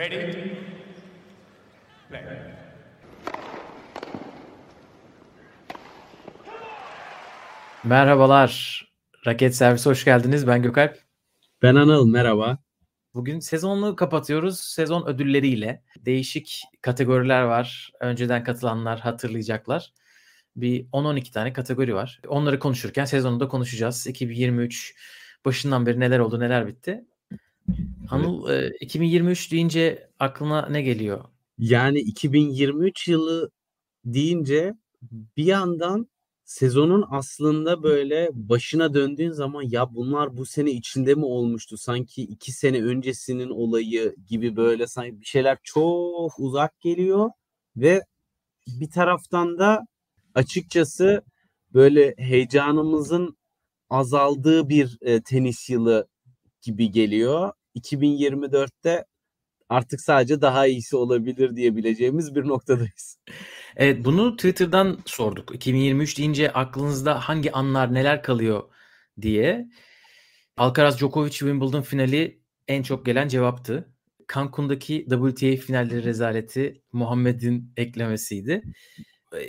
Ready? Play. Merhabalar. Raket Servisi hoş geldiniz. Ben Gökalp. Ben Anıl. Merhaba. Bugün sezonu kapatıyoruz. Sezon ödülleriyle. Değişik kategoriler var. Önceden katılanlar hatırlayacaklar. Bir 10-12 tane kategori var. Onları konuşurken sezonu da konuşacağız. 2023 başından beri neler oldu, neler bitti. Anıl e, 2023 deyince aklına ne geliyor? Yani 2023 yılı deyince bir yandan sezonun aslında böyle başına döndüğün zaman ya bunlar bu sene içinde mi olmuştu? Sanki iki sene öncesinin olayı gibi böyle sanki bir şeyler çok uzak geliyor ve bir taraftan da açıkçası böyle heyecanımızın azaldığı bir e, tenis yılı gibi geliyor. 2024'te artık sadece daha iyisi olabilir diyebileceğimiz bir noktadayız. Evet bunu Twitter'dan sorduk. 2023 deyince aklınızda hangi anlar neler kalıyor diye. Alcaraz Djokovic Wimbledon finali en çok gelen cevaptı. Cancun'daki WTA finalleri rezaleti Muhammed'in eklemesiydi.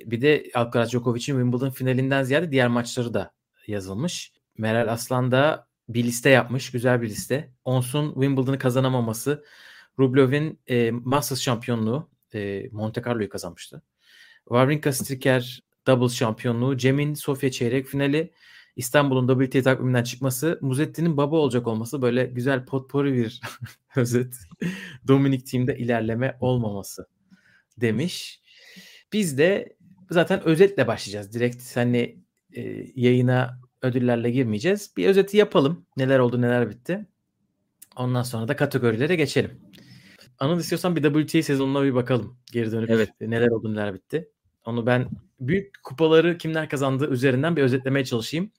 Bir de Alcaraz Djokovic'in Wimbledon finalinden ziyade diğer maçları da yazılmış. Meral Aslan da bir liste yapmış. Güzel bir liste. Ons'un Wimbledon'ı kazanamaması. Rublev'in e, Masters şampiyonluğu. E, Monte Carlo'yu kazanmıştı. Wawrinka Stricker doubles şampiyonluğu. Cem'in Sofia çeyrek finali. İstanbul'un WTA takviminden çıkması. Muzetti'nin baba olacak olması. Böyle güzel potpourri bir özet. Dominik Team'de ilerleme olmaması demiş. Biz de zaten özetle başlayacağız. Direkt hani e, yayına ödüllerle girmeyeceğiz. Bir özeti yapalım. Neler oldu neler bitti. Ondan sonra da kategorilere geçelim. Anıl istiyorsan bir WTA sezonuna bir bakalım. Geri dönüp evet. neler oldu neler bitti. Onu ben büyük kupaları kimler kazandığı üzerinden bir özetlemeye çalışayım.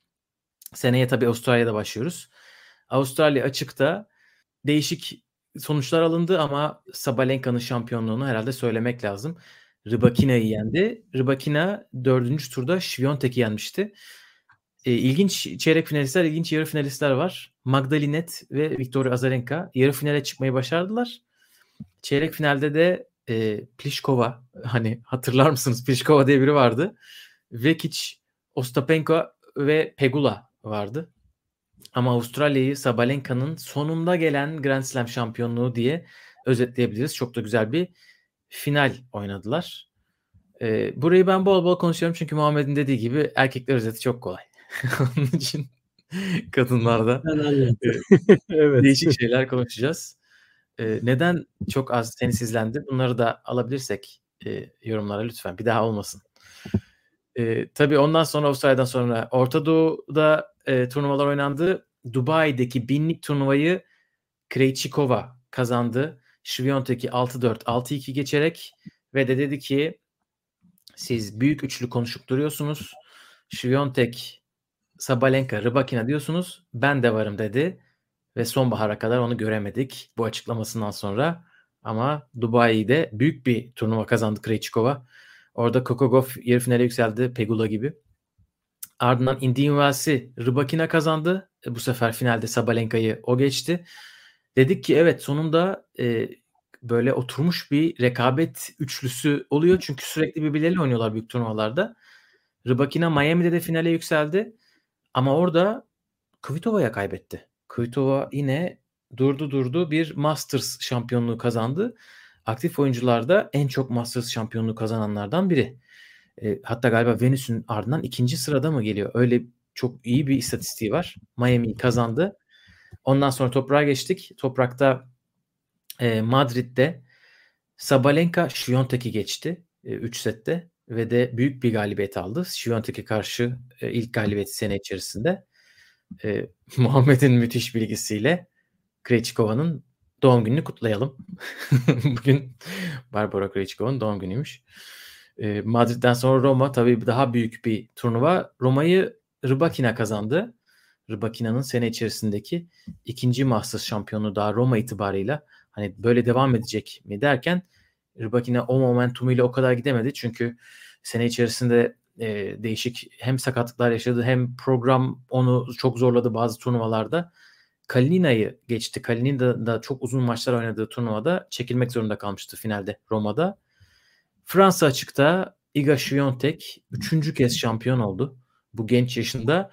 Seneye tabii Avustralya'da başlıyoruz. Avustralya açıkta değişik sonuçlar alındı ama Sabalenka'nın şampiyonluğunu herhalde söylemek lazım. Rybakina'yı yendi. Rybakina dördüncü turda Świątek'i yenmişti. E, ilginç çeyrek finalistler, ilginç yarı finalistler var. Magdalinet ve Victoria Azarenka yarı finale çıkmayı başardılar. Çeyrek finalde de e, Pliskova hani hatırlar mısınız? Pliskova diye biri vardı. Vekic, Ostapenko ve Pegula vardı. Ama Avustralya'yı Sabalenka'nın sonunda gelen Grand Slam şampiyonluğu diye özetleyebiliriz. Çok da güzel bir final oynadılar. Ee, burayı ben bol bol konuşuyorum çünkü Muhammed'in dediği gibi erkekler özeti çok kolay. Onun için kadınlarda evet. değişik şeyler konuşacağız. Ee, neden çok az tenis izlendi? Bunları da alabilirsek e, yorumlara lütfen. Bir daha olmasın. E, tabii ondan sonra Avustralya'dan sonra Orta Doğu'da e, turnuvalar oynandı. Dubai'deki binlik turnuvayı Krejcikova kazandı. Şviyontek'i 6-4, 6-2 geçerek ve de dedi ki siz büyük üçlü konuşup duruyorsunuz. Şviyontek, Sabalenka, Rybakina diyorsunuz. Ben de varım dedi. Ve sonbahara kadar onu göremedik bu açıklamasından sonra. Ama Dubai'de büyük bir turnuva kazandı Krejcikova. Orada Kokogov yarı finale yükseldi Pegula gibi. Ardından Indian Wells'i Rybakina kazandı. E, bu sefer finalde Sabalenka'yı o geçti. Dedik ki evet sonunda e, böyle oturmuş bir rekabet üçlüsü oluyor. Çünkü sürekli birbirleriyle oynuyorlar büyük turnuvalarda. Rybakina Miami'de de finale yükseldi. Ama orada Kvitova'ya kaybetti. Kvitova yine durdu durdu bir Masters şampiyonluğu kazandı. Aktif oyuncularda en çok Masters şampiyonluğu kazananlardan biri. E, hatta galiba Venüs'ün ardından ikinci sırada mı geliyor? Öyle çok iyi bir istatistiği var. Miami kazandı. Ondan sonra toprağa geçtik. Toprakta e, Madrid'de Sabalenka Świątek'i geçti 3 e, sette ve de büyük bir galibiyet aldı. Świątek'e karşı e, ilk galibiyeti sene içerisinde. E, Muhammed'in müthiş bilgisiyle Krejcikova'nın doğum gününü kutlayalım. Bugün Barbara Krejcikova'nın doğum günüymüş. E, Madrid'den sonra Roma tabii daha büyük bir turnuva. Roma'yı Rybakina kazandı. Rybakina'nın sene içerisindeki ikinci Masters şampiyonu daha Roma itibarıyla hani böyle devam edecek mi derken Rybakina o momentumuyla o kadar gidemedi. Çünkü sene içerisinde e, değişik hem sakatlıklar yaşadı hem program onu çok zorladı bazı turnuvalarda. Kalina'yı geçti. Kalina da çok uzun maçlar oynadığı turnuvada çekilmek zorunda kalmıştı finalde Roma'da. Fransa açıkta Iga Świątek üçüncü kez şampiyon oldu. Bu genç yaşında.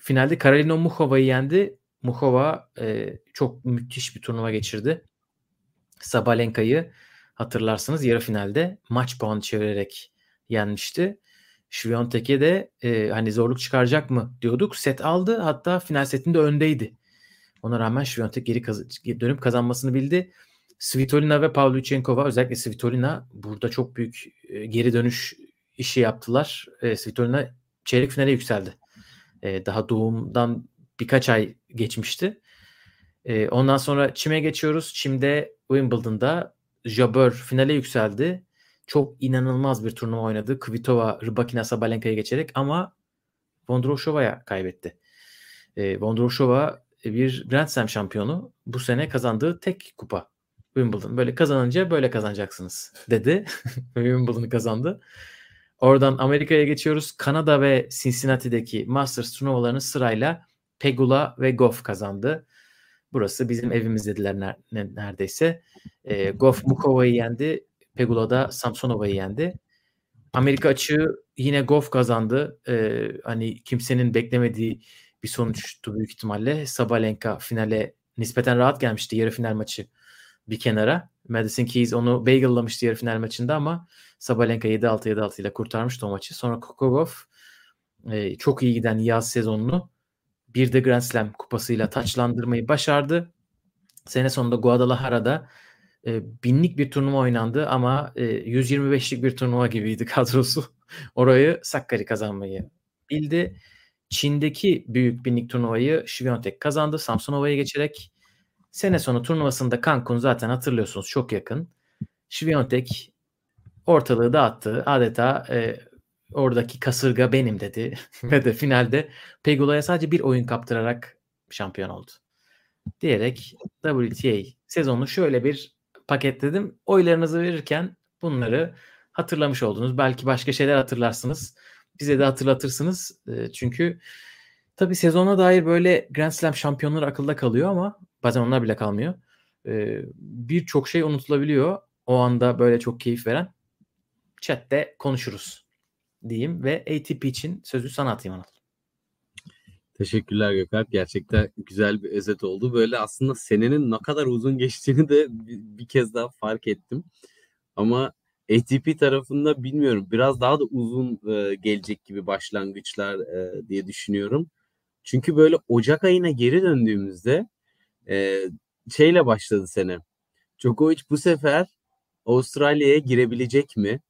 Finalde Karolina Muchova'yı yendi. Muchova e, çok müthiş bir turnuva geçirdi. Sabalenka'yı hatırlarsınız yarı finalde maç puanı çevirerek yenmişti. Świątek'e de e, hani zorluk çıkaracak mı diyorduk. Set aldı. Hatta final setinde öndeydi. Ona rağmen Świątek geri kaz- dönüp kazanmasını bildi. Svitolina ve Pavlyuchenkova özellikle Svitolina burada çok büyük e, geri dönüş işi yaptılar. E, Svitolina çeyrek finale yükseldi. E, daha doğumdan birkaç ay geçmişti. E, ondan sonra Çim'e geçiyoruz. Çim'de Wimbledon'da Jabeur finale yükseldi. Çok inanılmaz bir turnuva oynadı. Kvitova, Rybakina, Sabalenka'yı geçerek ama Vondroushova'ya kaybetti. E, Vondrousova bir Grand Slam şampiyonu. Bu sene kazandığı tek kupa Wimbledon. Böyle kazanınca böyle kazanacaksınız dedi. Wimbledon'ı kazandı. Oradan Amerika'ya geçiyoruz. Kanada ve Cincinnati'deki Masters turnuvalarını sırayla Pegula ve Goff kazandı. Burası bizim evimiz dediler neredeyse. E, Goff Mukova'yı yendi. Pegula da Samsonova'yı yendi. Amerika açığı yine Goff kazandı. E, hani kimsenin beklemediği bir sonuçtu büyük ihtimalle. Sabalenka finale nispeten rahat gelmişti yarı final maçı bir kenara. Madison Keys onu bagel'lamıştı yarı final maçında ama Sabalenka 7-6 7-6 ile kurtarmıştı o maçı. Sonra Kokogov e, çok iyi giden yaz sezonunu bir de Grand Slam kupasıyla taçlandırmayı başardı. Sene sonunda Guadalajara'da e, binlik bir turnuva oynandı ama e, 125'lik bir turnuva gibiydi kadrosu. Orayı Sakkari kazanmayı bildi. Çin'deki büyük binlik turnuvayı Şiviyontek kazandı. Samsonova'ya geçerek sene sonu turnuvasında Cancun zaten hatırlıyorsunuz çok yakın. Şiviyontek ortalığı dağıttı. Adeta e, oradaki kasırga benim dedi. Ve de finalde Pegula'ya sadece bir oyun kaptırarak şampiyon oldu. Diyerek WTA sezonunu şöyle bir paketledim. Oylarınızı verirken bunları hatırlamış oldunuz. Belki başka şeyler hatırlarsınız. Bize de hatırlatırsınız. E, çünkü tabii sezona dair böyle Grand Slam şampiyonları akılda kalıyor ama bazen onlar bile kalmıyor. E, Birçok şey unutulabiliyor. O anda böyle çok keyif veren. Chat'te konuşuruz diyeyim ve ATP için sözü sana atayım Anıl. Teşekkürler Gökalp. Gerçekten güzel bir özet oldu. Böyle aslında senenin ne kadar uzun geçtiğini de bir kez daha fark ettim. Ama ATP tarafında bilmiyorum. Biraz daha da uzun e, gelecek gibi başlangıçlar e, diye düşünüyorum. Çünkü böyle Ocak ayına geri döndüğümüzde e, şeyle başladı sene. Djokovic bu sefer Avustralya'ya girebilecek mi?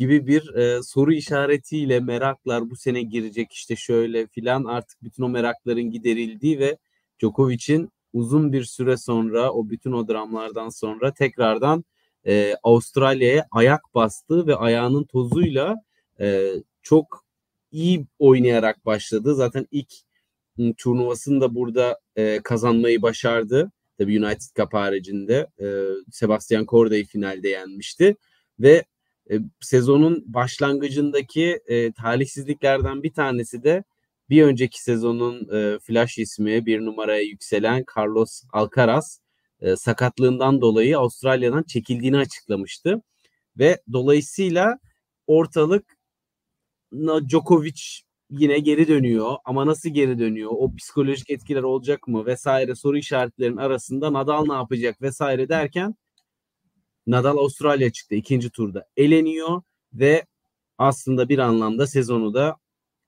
Gibi bir e, soru işaretiyle meraklar bu sene girecek işte şöyle filan artık bütün o merakların giderildiği ve Djokovic'in uzun bir süre sonra o bütün o dramlardan sonra tekrardan e, Avustralya'ya ayak bastığı ve ayağının tozuyla e, çok iyi oynayarak başladı. Zaten ilk turnuvasını da burada e, kazanmayı başardı. Tabii United Cup haricinde e, Sebastian Corda'yı finalde yenmişti ve e, sezonun başlangıcındaki e, talihsizliklerden bir tanesi de bir önceki sezonun e, flash ismi bir numaraya yükselen Carlos Alcaraz e, sakatlığından dolayı Avustralya'dan çekildiğini açıklamıştı. Ve dolayısıyla ortalık Djokovic yine geri dönüyor ama nasıl geri dönüyor? O psikolojik etkiler olacak mı vesaire soru işaretlerinin arasında Nadal ne yapacak vesaire derken Nadal Avustralya çıktı ikinci turda. Eleniyor ve aslında bir anlamda sezonu da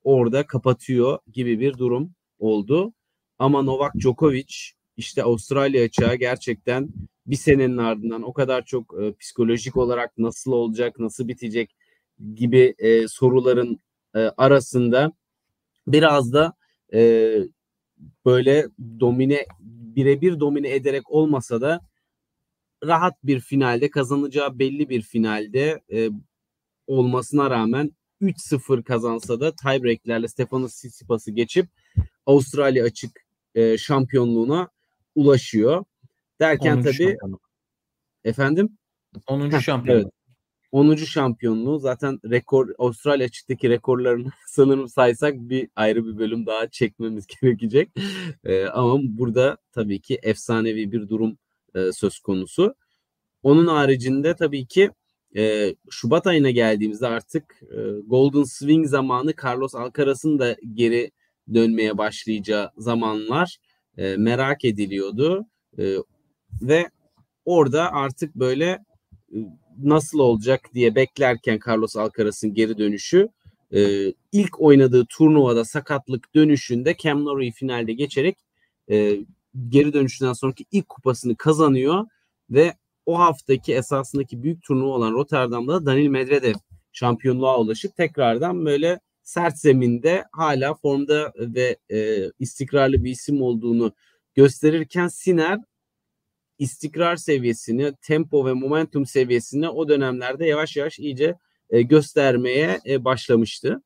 orada kapatıyor gibi bir durum oldu. Ama Novak Djokovic işte Avustralya açığa gerçekten bir senenin ardından o kadar çok e, psikolojik olarak nasıl olacak, nasıl bitecek gibi e, soruların e, arasında biraz da e, böyle domine birebir domine ederek olmasa da rahat bir finalde kazanacağı belli bir finalde e, olmasına rağmen 3-0 kazansa da tiebreaklerle Stefanos Tsitsipas'ı geçip Avustralya açık e, şampiyonluğuna ulaşıyor. Derken tabii efendim 10. şampiyon. Evet. 10. şampiyonluğu zaten rekor Avustralya açıktaki rekorlarını sanırım saysak bir ayrı bir bölüm daha çekmemiz gerekecek. E, ama burada tabii ki efsanevi bir durum e, söz konusu. Onun haricinde tabii ki e, Şubat ayına geldiğimizde artık e, Golden Swing zamanı Carlos Alcaraz'ın da geri dönmeye başlayacağı zamanlar e, merak ediliyordu. E, ve orada artık böyle e, nasıl olacak diye beklerken Carlos Alcaraz'ın geri dönüşü e, ilk oynadığı turnuvada sakatlık dönüşünde Cam Norrie finalde geçerek e, geri dönüşünden sonraki ilk kupasını kazanıyor ve o haftaki esasındaki büyük turnuva olan Rotterdam'da Daniil Medvedev şampiyonluğa ulaşıp tekrardan böyle sert zeminde hala formda ve e, istikrarlı bir isim olduğunu gösterirken Siner istikrar seviyesini, tempo ve momentum seviyesini o dönemlerde yavaş yavaş iyice e, göstermeye e, başlamıştı.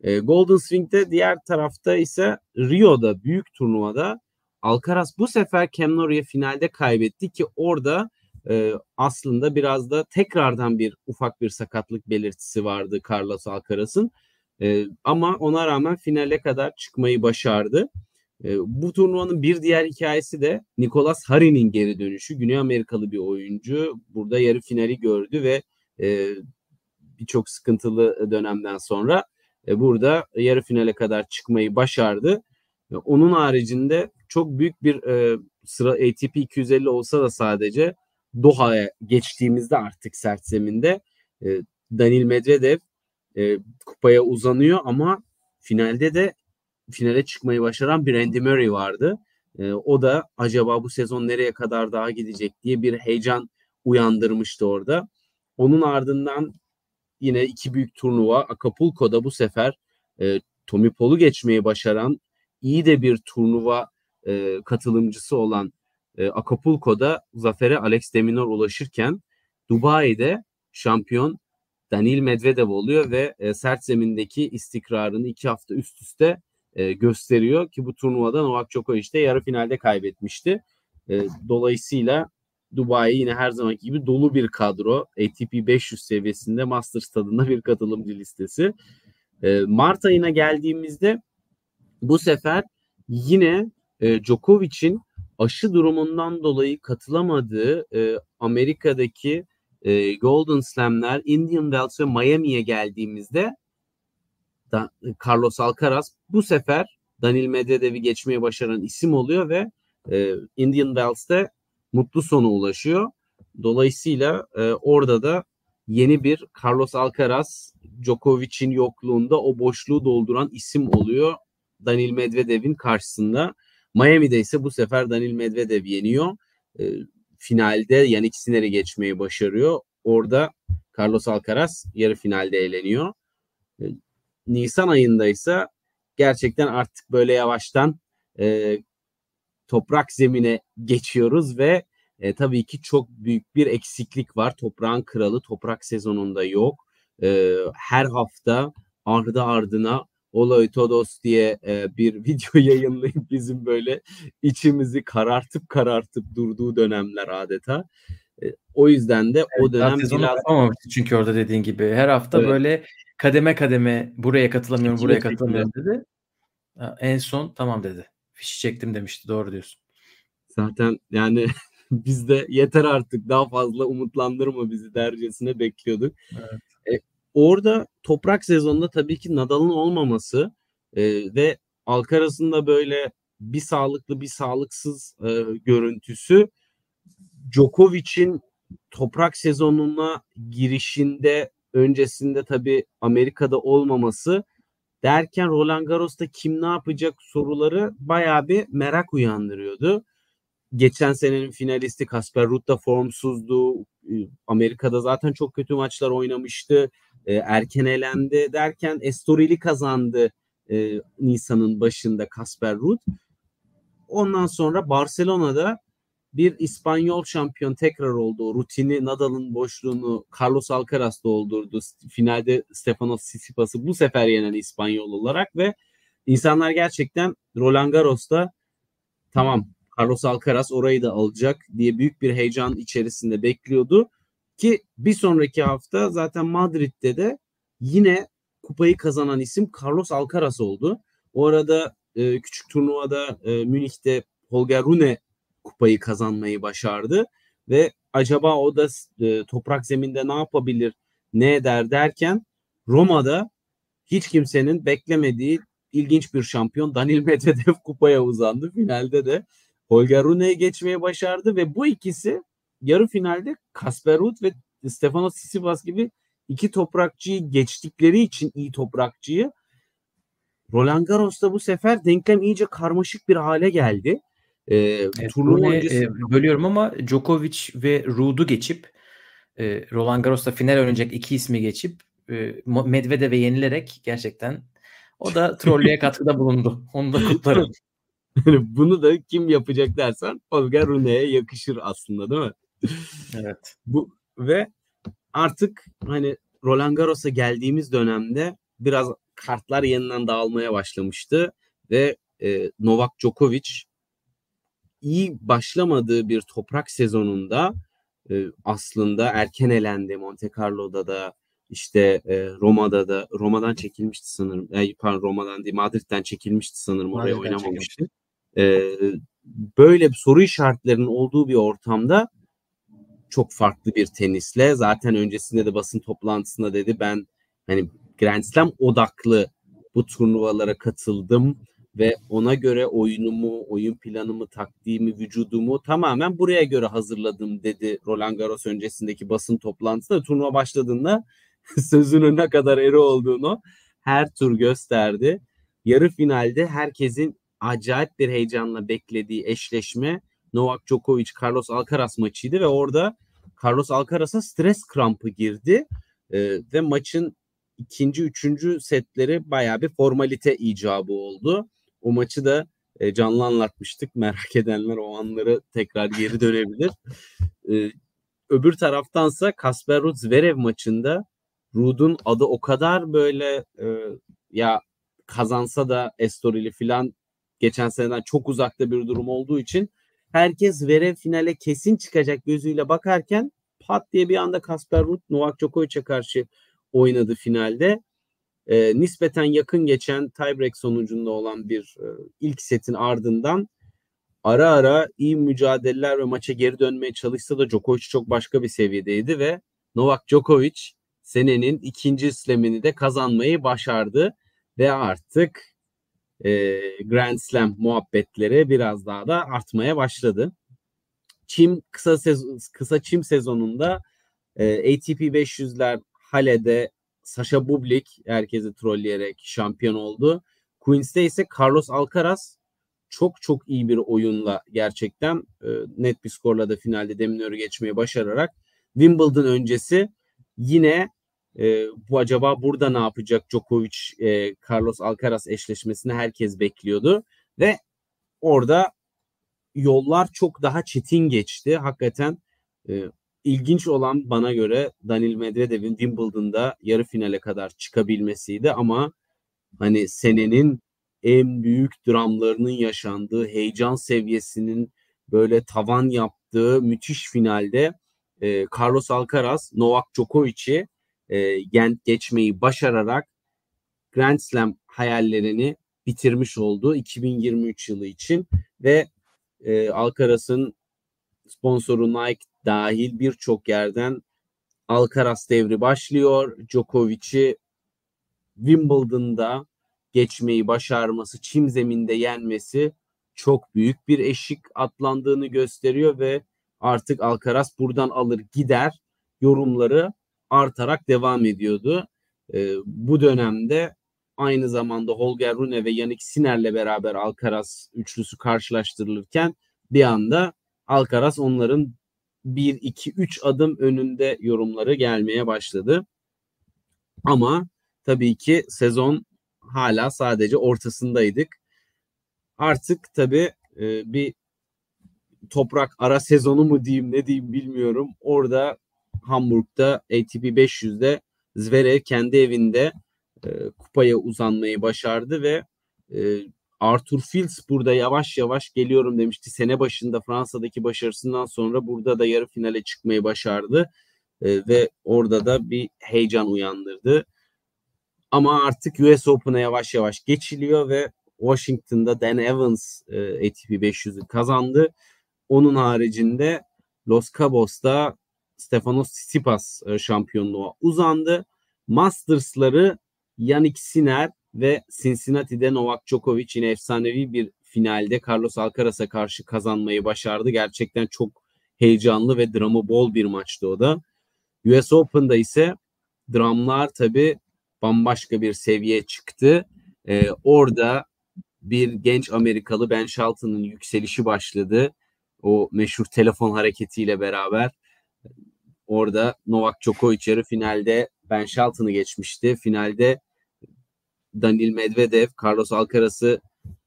E, Golden Swing'de diğer tarafta ise Rio'da büyük turnuvada Alcaraz bu sefer Cam finalde kaybetti ki orada e, aslında biraz da tekrardan bir ufak bir sakatlık belirtisi vardı Carlos Alcaraz'ın. E, ama ona rağmen finale kadar çıkmayı başardı. E, bu turnuvanın bir diğer hikayesi de Nicolas Hari'nin geri dönüşü. Güney Amerikalı bir oyuncu. Burada yarı finali gördü ve e, birçok sıkıntılı dönemden sonra e, burada yarı finale kadar çıkmayı başardı. E, onun haricinde çok büyük bir e, sıra ATP 250 olsa da sadece Doha'ya geçtiğimizde artık sert zeminde e, Danil Medvedev e, kupaya uzanıyor ama finalde de finale çıkmayı başaran bir Andy Murray vardı. E, o da acaba bu sezon nereye kadar daha gidecek diye bir heyecan uyandırmıştı orada. Onun ardından yine iki büyük turnuva Acapulco'da bu sefer e, Tommy Paul'u geçmeyi başaran iyi de bir turnuva e, katılımcısı olan e, Acapulco'da zafere Alex Deminor ulaşırken Dubai'de şampiyon Danil Medvedev oluyor ve e, sert zemindeki istikrarını iki hafta üst üste e, gösteriyor ki bu turnuvada Novak Djokovic de yarı finalde kaybetmişti. E, dolayısıyla Dubai yine her zamanki gibi dolu bir kadro. ATP 500 seviyesinde Masters tadında bir katılımcı listesi. E, Mart ayına geldiğimizde bu sefer yine e, Djokovic'in aşı durumundan dolayı katılamadığı e, Amerika'daki e, Golden Slam'ler, Indian Wells ve Miami'ye geldiğimizde da, Carlos Alcaraz bu sefer Daniil Medvedev'i geçmeye başaran isim oluyor ve e, Indian Wells'te mutlu sona ulaşıyor. Dolayısıyla e, orada da yeni bir Carlos Alcaraz Djokovic'in yokluğunda o boşluğu dolduran isim oluyor Daniil Medvedev'in karşısında. Miami'de ise bu sefer Daniil Medvedev yeniyor. E, finalde Yannick Sinner'i geçmeyi başarıyor. Orada Carlos Alcaraz yarı finalde eğleniyor. E, Nisan ayında ise gerçekten artık böyle yavaştan e, toprak zemine geçiyoruz ve e, tabii ki çok büyük bir eksiklik var. Toprağın kralı toprak sezonunda yok. E, her hafta ardı ardına Olay Todos diye e, bir video yayınlayıp bizim böyle içimizi karartıp karartıp durduğu dönemler adeta. E, o yüzden de evet, o dönem biraz... çünkü orada dediğin gibi her hafta evet. böyle kademe kademe buraya katılamıyorum buraya katılamıyorum dedi. En son tamam dedi. Fişi çektim demişti doğru diyorsun. Zaten yani biz de yeter artık daha fazla umutlandırma bizi dercesine bekliyorduk. Evet. E, orada toprak sezonunda tabii ki Nadal'ın olmaması e, ve Alcaraz'ın da böyle bir sağlıklı bir sağlıksız e, görüntüsü Djokovic'in toprak sezonuna girişinde öncesinde tabii Amerika'da olmaması derken Roland Garros'ta kim ne yapacak soruları bayağı bir merak uyandırıyordu. Geçen senenin finalisti Kasper Ruud da formsuzdu. Amerika'da zaten çok kötü maçlar oynamıştı. E, erken elendi derken Estorili kazandı e, Nisan'ın başında Kasper Ruud. Ondan sonra Barcelona'da bir İspanyol şampiyon tekrar oldu. rutini Nadal'ın boşluğunu Carlos Alcaraz doldurdu. Finalde Stefanos Tsitsipas'ı bu sefer yenen İspanyol olarak ve insanlar gerçekten Roland Garros'ta tamam Carlos Alcaraz orayı da alacak diye büyük bir heyecan içerisinde bekliyordu Ki bir sonraki hafta zaten Madrid'de de yine kupayı kazanan isim Carlos Alcaraz oldu. O arada e, küçük turnuvada e, Münih'te Holger Rune kupayı kazanmayı başardı ve acaba o da e, toprak zeminde ne yapabilir, ne eder derken Roma'da hiç kimsenin beklemediği ilginç bir şampiyon Danil Medvedev kupaya uzandı. Finalde de Holger Rune'yi geçmeyi başardı ve bu ikisi yarı finalde Kasper Ruud ve Stefanos Tsitsipas gibi iki toprakçıyı geçtikleri için iyi toprakçıyı Roland Garros'ta bu sefer denklem iyice karmaşık bir hale geldi. Ee, evet, turnuva öncesi... e, bölüyorum ama Djokovic ve Ruud'u geçip e, Roland Garros'ta final oynayacak iki ismi geçip e, Medvedev'e yenilerek gerçekten o da trollüye katkıda bulundu. Onu da kutlarım. Bunu da kim yapacak dersen Holger Rune'ye yakışır aslında değil mi? Evet. Bu ve artık hani Roland Garros'a geldiğimiz dönemde biraz kartlar yeniden dağılmaya başlamıştı ve e, Novak Djokovic iyi başlamadığı bir toprak sezonunda e, aslında erken elendi Monte Carlo'da da işte e, Roma'da da Roma'dan çekilmişti sanırım. Yani, pardon Roma'dan değil Madrid'den çekilmişti sanırım oraya Madrid'den oynamamıştı. E, böyle soru işaretlerinin olduğu bir ortamda çok farklı bir tenisle zaten öncesinde de basın toplantısında dedi ben hani Grand Slam odaklı bu turnuvalara katıldım ve ona göre oyunumu, oyun planımı, taktiğimi, vücudumu tamamen buraya göre hazırladım dedi Roland Garros öncesindeki basın toplantısında. Turnuva başladığında sözünün ne kadar eri olduğunu her tur gösterdi. Yarı finalde herkesin acayip bir heyecanla beklediği eşleşme Novak Djokovic Carlos Alcaraz maçıydı ve orada Carlos Alcaraz'a stres krampı girdi ee, ve maçın ikinci, üçüncü setleri bayağı bir formalite icabı oldu. O maçı da e, canlı anlatmıştık. Merak edenler o anları tekrar geri dönebilir. Ee, öbür taraftansa Kasper Ruud Zverev maçında Ruud'un adı o kadar böyle e, ya kazansa da Estorili filan geçen seneden çok uzakta bir durum olduğu için herkes Verev finale kesin çıkacak gözüyle bakarken pat diye bir anda Kasper Ruud Novak Djokovic'e karşı oynadı finalde. E, nispeten yakın geçen tiebreak sonucunda olan bir e, ilk setin ardından ara ara iyi mücadeleler ve maça geri dönmeye çalışsa da Djokovic çok başka bir seviyedeydi ve Novak Djokovic senenin ikinci slamini de kazanmayı başardı ve artık e, Grand Slam muhabbetleri biraz daha da artmaya başladı. Çim kısa sezon, kısa çim sezonunda e, ATP 500'ler Hale'de Sasha Bublik herkesi trolleyerek şampiyon oldu. Queens'te ise Carlos Alcaraz çok çok iyi bir oyunla gerçekten e, net bir skorla da finalde Deminör'ü geçmeyi başararak Wimbledon öncesi yine e, bu acaba burada ne yapacak Djokovic e, Carlos Alcaraz eşleşmesini herkes bekliyordu ve orada yollar çok daha çetin geçti. Hakikaten e, ilginç olan bana göre Daniil Medvedev'in Wimbledon'da yarı finale kadar çıkabilmesiydi ama hani senenin en büyük dramlarının yaşandığı, heyecan seviyesinin böyle tavan yaptığı müthiş finalde e, Carlos Alcaraz Novak Djokovic'i e, geçmeyi başararak Grand Slam hayallerini bitirmiş oldu 2023 yılı için ve e, Alcaraz'ın sponsoru Nike dahil birçok yerden Alcaraz devri başlıyor. Djokovic'i Wimbledon'da geçmeyi başarması, çim zeminde yenmesi çok büyük bir eşik atlandığını gösteriyor ve artık Alcaraz buradan alır gider yorumları artarak devam ediyordu. E, bu dönemde aynı zamanda Holger Rune ve Yannick Sinner'le beraber Alcaraz üçlüsü karşılaştırılırken bir anda Alcaraz onların 1 2 3 adım önünde yorumları gelmeye başladı. Ama tabii ki sezon hala sadece ortasındaydık. Artık tabii e, bir toprak ara sezonu mu diyeyim ne diyeyim bilmiyorum. Orada Hamburg'da ATP 500'de Zverev kendi evinde e, kupaya uzanmayı başardı ve e, Arthur Fields burada yavaş yavaş geliyorum demişti. Sene başında Fransa'daki başarısından sonra burada da yarı finale çıkmayı başardı. e, ve orada da bir heyecan uyandırdı. Ama artık US Open'a yavaş yavaş geçiliyor ve Washington'da Dan Evans e, ATP 500'ü kazandı. Onun haricinde Los Cabos'ta Stefanos Tsitsipas e, şampiyonluğa uzandı. Masters'ları Yannick Sinner ve Cincinnati'de Novak Djokovic yine efsanevi bir finalde Carlos Alcaraz'a karşı kazanmayı başardı. Gerçekten çok heyecanlı ve dramı bol bir maçtı o da. US Open'da ise dramlar tabi bambaşka bir seviye çıktı. Ee, orada bir genç Amerikalı Ben Shelton'ın yükselişi başladı. O meşhur telefon hareketiyle beraber orada Novak Djokovic yarı finalde Ben Shelton'ı geçmişti. Finalde Daniil Medvedev Carlos Alcaraz'ı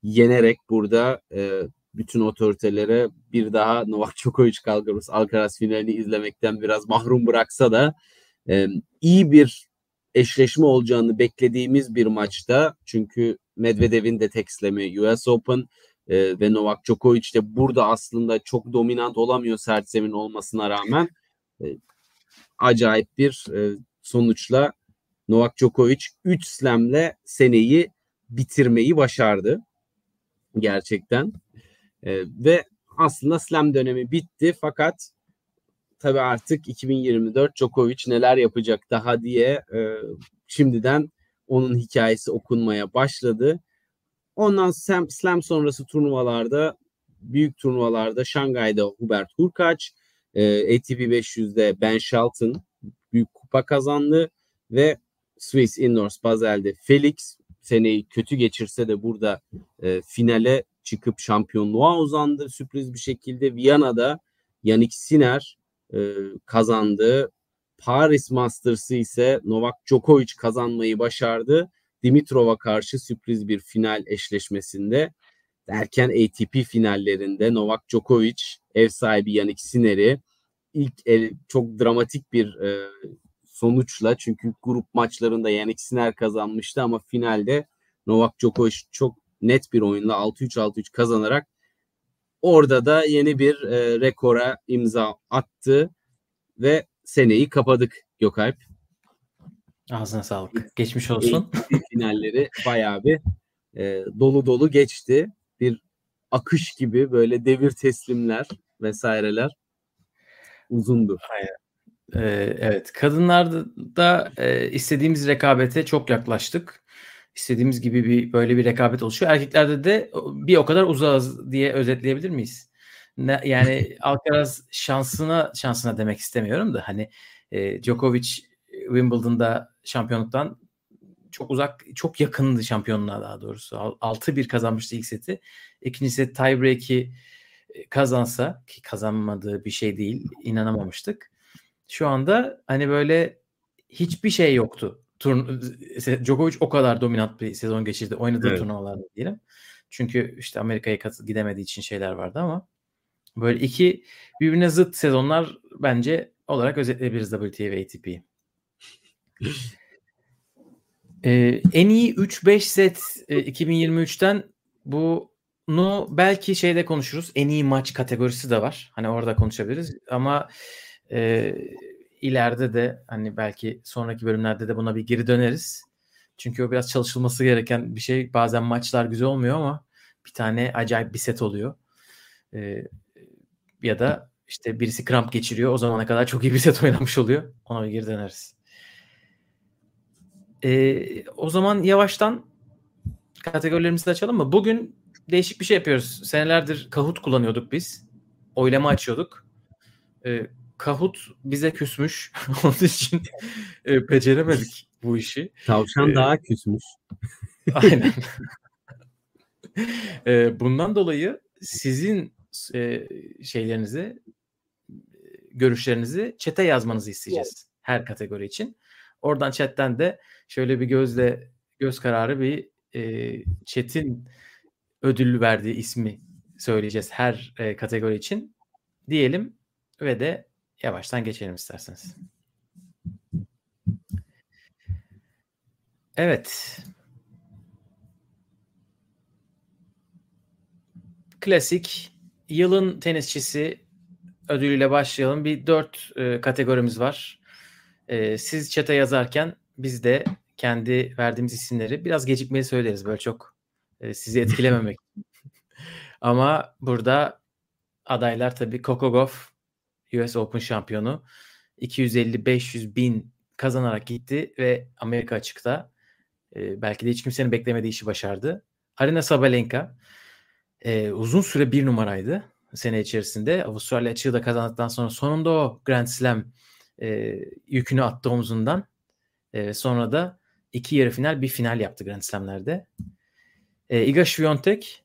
yenerek burada e, bütün otoritelere bir daha Novak Djokovic Alcaraz, Alcaraz finalini izlemekten biraz mahrum bıraksa da e, iyi bir eşleşme olacağını beklediğimiz bir maçta çünkü Medvedev'in de tekslemi US Open e, ve Novak Djokovic de burada aslında çok dominant olamıyor sert zemin olmasına rağmen e, acayip bir e, sonuçla Novak Djokovic 3 slamle seneyi bitirmeyi başardı. Gerçekten. E, ve aslında slam dönemi bitti fakat tabii artık 2024 Djokovic neler yapacak daha diye e, şimdiden onun hikayesi okunmaya başladı. Ondan slam, sonrası turnuvalarda büyük turnuvalarda Şangay'da Hubert Hurkacz, e, ATP 500'de Ben Shelton büyük kupa kazandı ve Swiss Indoors Basel'de Felix seneyi kötü geçirse de burada e, finale çıkıp şampiyonluğa uzandı sürpriz bir şekilde. Viyana'da Yannick Sinner e, kazandı. Paris Masters'ı ise Novak Djokovic kazanmayı başardı. Dimitrov'a karşı sürpriz bir final eşleşmesinde derken ATP finallerinde Novak Djokovic ev sahibi Yannick Sinner'i ilk el, çok dramatik bir e, sonuçla çünkü grup maçlarında Yannick Sinner kazanmıştı ama finalde Novak Djokovic çok net bir oyunla 6-3 6-3 kazanarak orada da yeni bir e, rekora imza attı ve seneyi kapadık Gökalp. Ağzına sağlık. Geçmiş olsun. finalleri bayağı bir e, dolu dolu geçti. Bir akış gibi böyle devir teslimler vesaireler uzundu. Aynen. Ee, evet. Kadınlarda da e, istediğimiz rekabete çok yaklaştık. İstediğimiz gibi bir böyle bir rekabet oluşuyor. Erkeklerde de bir o kadar uzağız diye özetleyebilir miyiz? Ne, yani Alcaraz şansına şansına demek istemiyorum da hani e, Djokovic Wimbledon'da şampiyonluktan çok uzak, çok yakındı şampiyonluğa daha doğrusu. 6-1 kazanmıştı ilk seti. İkinci set tiebreak'i kazansa ki kazanmadığı bir şey değil inanamamıştık. Şu anda hani böyle hiçbir şey yoktu. Turn Djokovic o kadar dominant bir sezon geçirdi oynadığı evet. turnuvalarda diyelim. Çünkü işte Amerika'ya gidemediği için şeyler vardı ama böyle iki birbirine zıt sezonlar bence olarak özetleyebiliriz WTA ve ATP'yi. ee, en iyi 3-5 set e, 2023'ten bu bunu belki şeyde konuşuruz. En iyi maç kategorisi de var. Hani orada konuşabiliriz. Ama e, ileride de hani belki sonraki bölümlerde de buna bir geri döneriz. Çünkü o biraz çalışılması gereken bir şey. Bazen maçlar güzel olmuyor ama bir tane acayip bir set oluyor. E, ya da işte birisi kramp geçiriyor. O zamana kadar çok iyi bir set oynamış oluyor. Ona bir geri döneriz. E, o zaman yavaştan kategorilerimizi de açalım mı? Bugün değişik bir şey yapıyoruz. Senelerdir Kahoot kullanıyorduk biz. Oylama açıyorduk. E, Kahoot bize küsmüş. Onun için e, beceremedik bu işi. Tavşan ee, daha küsmüş. Aynen. e, bundan dolayı sizin e, şeylerinizi görüşlerinizi çete yazmanızı isteyeceğiz. Her kategori için. Oradan chatten de şöyle bir gözle göz kararı bir e, chat'in ödül verdiği ismi söyleyeceğiz her e, kategori için diyelim ve de yavaştan geçelim isterseniz. Evet. Klasik yılın tenisçisi ödülüyle başlayalım. Bir dört e, kategorimiz var. E, siz çete yazarken biz de kendi verdiğimiz isimleri biraz gecikmeli söyleriz. Böyle çok e, sizi etkilememek. Ama burada adaylar tabii Gauff US Open şampiyonu 250-500 bin kazanarak gitti ve Amerika açıkta e, belki de hiç kimsenin beklemediği işi başardı. Arina Sabalenka e, uzun süre bir numaraydı sene içerisinde. Avustralya açığı da kazandıktan sonra sonunda o Grand Slam e, yükünü attı omzundan. E, sonra da iki yarı final bir final yaptı Grand Slam'lerde. E, Iga Swiatek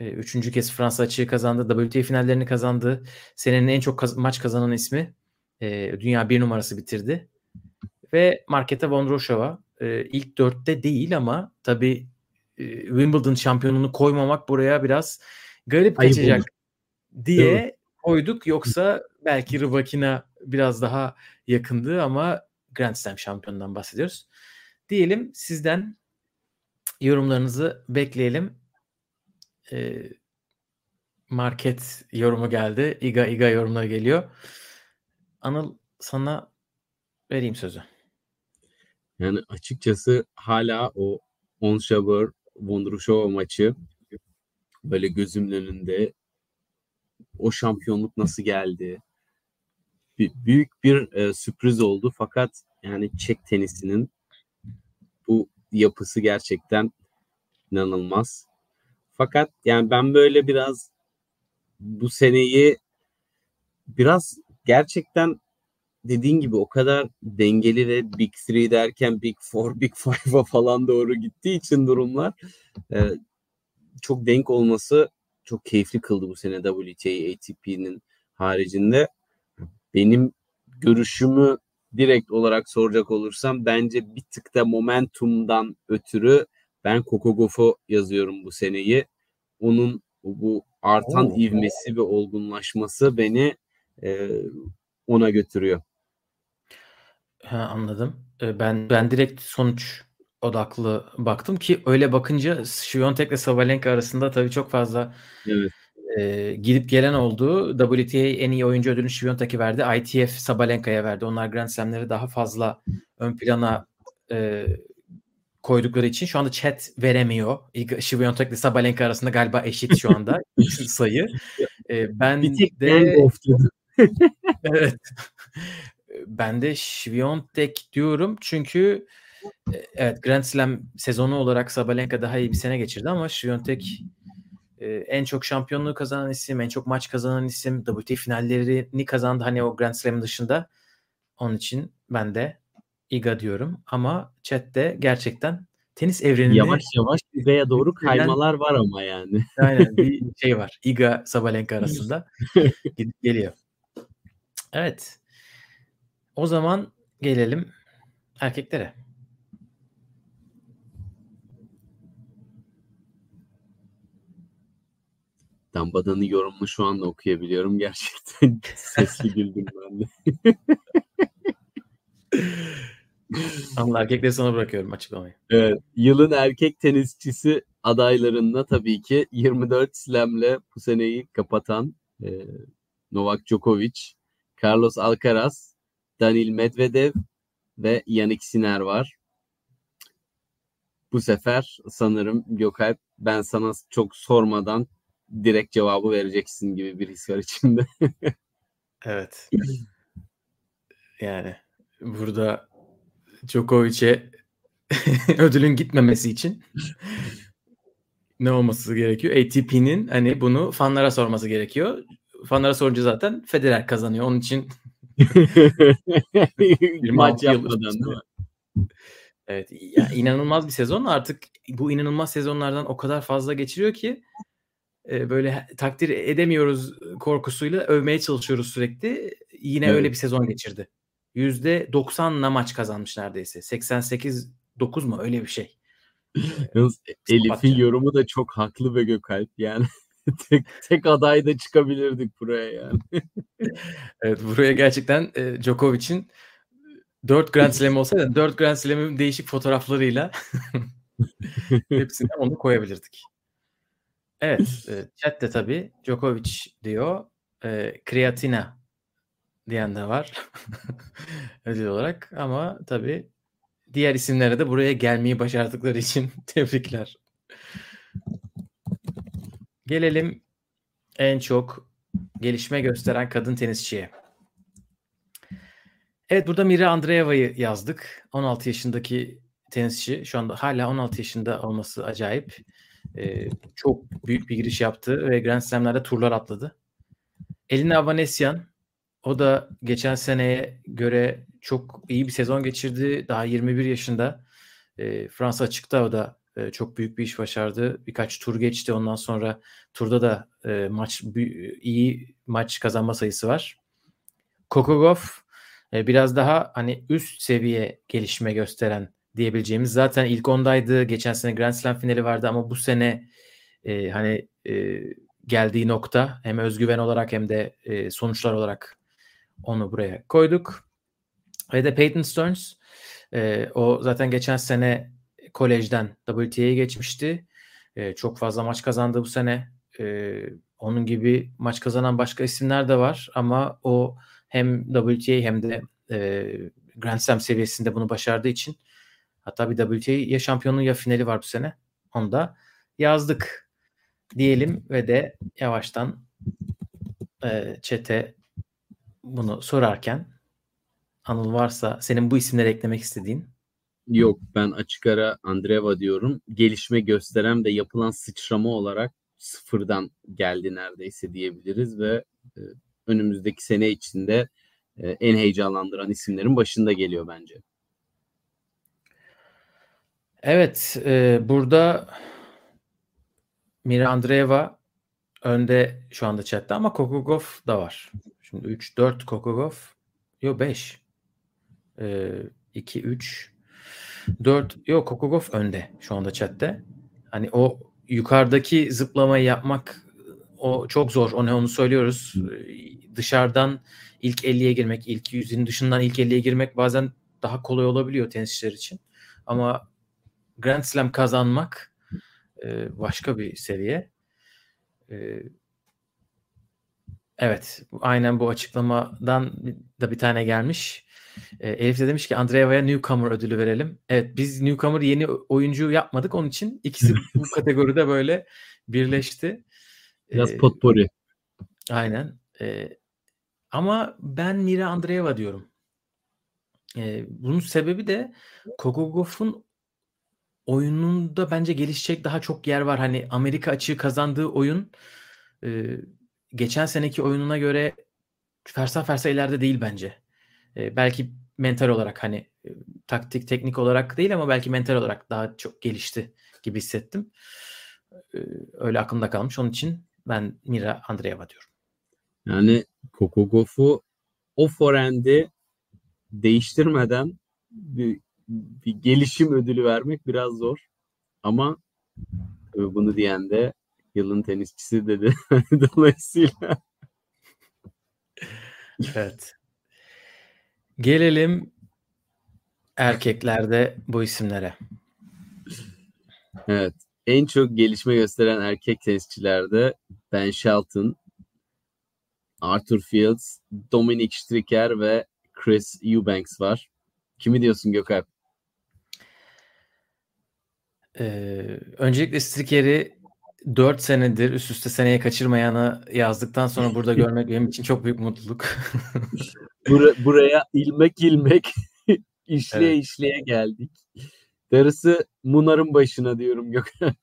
e, üçüncü kez Fransa açığı kazandı. WTA finallerini kazandı. Senenin en çok kaz- maç kazanan ismi. E, dünya bir numarası bitirdi. Ve Marketa Vondroshova e, ilk dörtte değil ama tabii e, Wimbledon şampiyonunu koymamak buraya biraz garip Ayıp kaçacak olur. diye koyduk. Yoksa belki Rybakina biraz daha yakındı ama Grand Slam şampiyonundan bahsediyoruz. Diyelim sizden yorumlarınızı bekleyelim. Ee, market yorumu geldi. İga İga yorumları geliyor. Anıl sana vereyim sözü. Yani açıkçası hala o Onshaber Vondrushova maçı böyle gözümün önünde o şampiyonluk nasıl geldi? Büyük bir e, sürpriz oldu fakat yani Çek tenisinin bu yapısı gerçekten inanılmaz. Fakat yani ben böyle biraz bu seneyi biraz gerçekten dediğin gibi o kadar dengeli ve Big Three derken Big Four, Big Five'a falan doğru gittiği için durumlar e, çok denk olması çok keyifli kıldı bu sene WTA ATP'nin haricinde. Benim görüşümü direkt olarak soracak olursam bence bir tık da momentumdan ötürü ben Coco Gauff'u yazıyorum bu seneyi. Onun bu artan Oo. ivmesi ve olgunlaşması beni e, ona götürüyor. Ha, anladım. Ee, Ben ben direkt sonuç odaklı baktım ki öyle bakınca Świątek ile Sabalenka arasında tabii çok fazla Evet. E, gidip gelen oldu. WTA en iyi oyuncu ödülünü Świątek'e verdi. ITF Sabalenka'ya verdi. Onlar Grand Slam'leri daha fazla ön plana e, koydukları için şu anda chat veremiyor. Świątek ile Sabalenka arasında galiba eşit şu anda sayı. E, ben Bir tek de. Evet. Ben de Świątek diyorum çünkü e, evet Grand Slam sezonu olarak Sabalenka daha iyi bir sene geçirdi ama Świątek e, en çok şampiyonluğu kazanan isim, en çok maç kazanan isim, WTA finallerini kazandı hani o Grand Slam dışında. Onun için ben de Iga diyorum ama chatte gerçekten tenis evreninde Yavaş yavaş Iga'ya doğru kaymalar var ama yani. Aynen bir şey var. Iga Sabalenka arasında gidip geliyor. Evet. O zaman gelelim erkeklere. Dambadan'ın yorumunu şu anda okuyabiliyorum. Gerçekten sesli güldüm ben de. Ama erkekleri sana bırakıyorum açıklamayı. Evet, yılın erkek tenisçisi adaylarında tabii ki 24 slamle bu seneyi kapatan e, Novak Djokovic, Carlos Alcaraz, Daniil Medvedev ve Yannick Sinner var. Bu sefer sanırım Gökalp ben sana çok sormadan direkt cevabı vereceksin gibi bir his var içimde. Evet. Yani burada Djokovic'e ödülün gitmemesi için ne olması gerekiyor? ATP'nin hani bunu fanlara sorması gerekiyor. Fanlara sorunca zaten Federer kazanıyor. Onun için Maç 26 yıl yapmadan değil mi? Evet, ya inanılmaz bir sezon. Artık bu inanılmaz sezonlardan o kadar fazla geçiriyor ki e, böyle takdir edemiyoruz korkusuyla övmeye çalışıyoruz sürekli. Yine Evet. öyle bir sezon geçirdi. %90'la maç kazanmış neredeyse. 88 9 mu öyle bir şey. Yalnız Elif'in Psikopat ya. yorumu da çok haklı ve Gökalp. Yani tek, tek aday da çıkabilirdik buraya yani. Evet buraya gerçekten e, Djokovic'in 4 Grand Slam olsaydı 4 Grand Slam'in değişik fotoğraflarıyla hepsine onu koyabilirdik. Evet. E, chat de tabii Djokovic diyor. E, Kreatina diyen de var. ödül olarak ama tabii diğer isimlere de buraya gelmeyi başardıkları için tebrikler. Gelelim en çok gelişme gösteren kadın tenisçiye. Evet burada Mira Andreeva'yı yazdık. 16 yaşındaki tenisçi. Şu anda hala 16 yaşında olması acayip. Ee, çok büyük bir giriş yaptı ve Grand Slam'lerde turlar atladı. Elina Avanesyan o da geçen seneye göre çok iyi bir sezon geçirdi. Daha 21 yaşında. E, Fransa açıkta o da e, çok büyük bir iş başardı. Birkaç tur geçti. Ondan sonra turda da e, maç iyi maç kazanma sayısı var. Kokogov e, biraz daha hani üst seviye gelişme gösteren diyebileceğimiz. Zaten ilk ondaydı. Geçen sene Grand Slam finali vardı ama bu sene e, hani e, geldiği nokta hem özgüven olarak hem de e, sonuçlar olarak onu buraya koyduk. Ve de Peyton Stearns e, o zaten geçen sene kolejden WTA'ya geçmişti. E, çok fazla maç kazandı bu sene. E, onun gibi maç kazanan başka isimler de var ama o hem WTA hem de e, Grand Slam seviyesinde bunu başardığı için hatta bir WTA ya şampiyonu ya finali var bu sene. Onu da yazdık diyelim ve de yavaştan e, çete bunu sorarken Anıl varsa senin bu isimleri eklemek istediğin. Yok ben açık ara Andreva diyorum. Gelişme gösteren ve yapılan sıçrama olarak sıfırdan geldi neredeyse diyebiliriz ve e, önümüzdeki sene içinde e, en heyecanlandıran isimlerin başında geliyor bence. Evet, e, burada Mira Andreeva önde şu anda chatte ama Kokogov da var. Şimdi 3 4 Kokogov. Yok 5. Ee, 2 3 4 yok Kokogov önde şu anda chatte. Hani o yukarıdaki zıplamayı yapmak o çok zor. Onu onu söylüyoruz. Dışarıdan ilk 50'ye girmek, ilk yüzün dışından ilk 50'ye girmek bazen daha kolay olabiliyor tenisçiler için. Ama Grand Slam kazanmak e, başka bir seviye. E, evet, aynen bu açıklamadan da bir tane gelmiş. E, Elif de demiş ki Andreeva'ya Newcomer ödülü verelim. Evet biz Newcomer yeni oyuncu yapmadık. Onun için ikisi bu kategoride böyle birleşti. Biraz ee, potpourri. Aynen. Ee, ama ben Mira Andreeva diyorum. Ee, bunun sebebi de Kogogov'un oyununda bence gelişecek daha çok yer var. Hani Amerika açığı kazandığı oyun e, geçen seneki oyununa göre fersa fersa ileride değil bence. E, belki mental olarak hani e, taktik teknik olarak değil ama belki mental olarak daha çok gelişti gibi hissettim. E, öyle aklımda kalmış. Onun için ben Mira Andreeva diyorum. Yani Kokogov'u o forendi değiştirmeden bir, gelişim ödülü vermek biraz zor. Ama bunu diyen de yılın tenisçisi dedi. Dolayısıyla evet. Gelelim erkeklerde bu isimlere. Evet. En çok gelişme gösteren erkek tenisçilerde Ben Shelton, Arthur Fields, Dominic Stricker ve Chris Eubanks var. Kimi diyorsun Gökalp? Ee, öncelikle Stricker'i 4 senedir üst üste seneye kaçırmayanı yazdıktan sonra burada görmek benim için çok büyük mutluluk. Bur- buraya ilmek ilmek işleye evet. işleye geldik. Darısı Munar'ın başına diyorum Gökhan.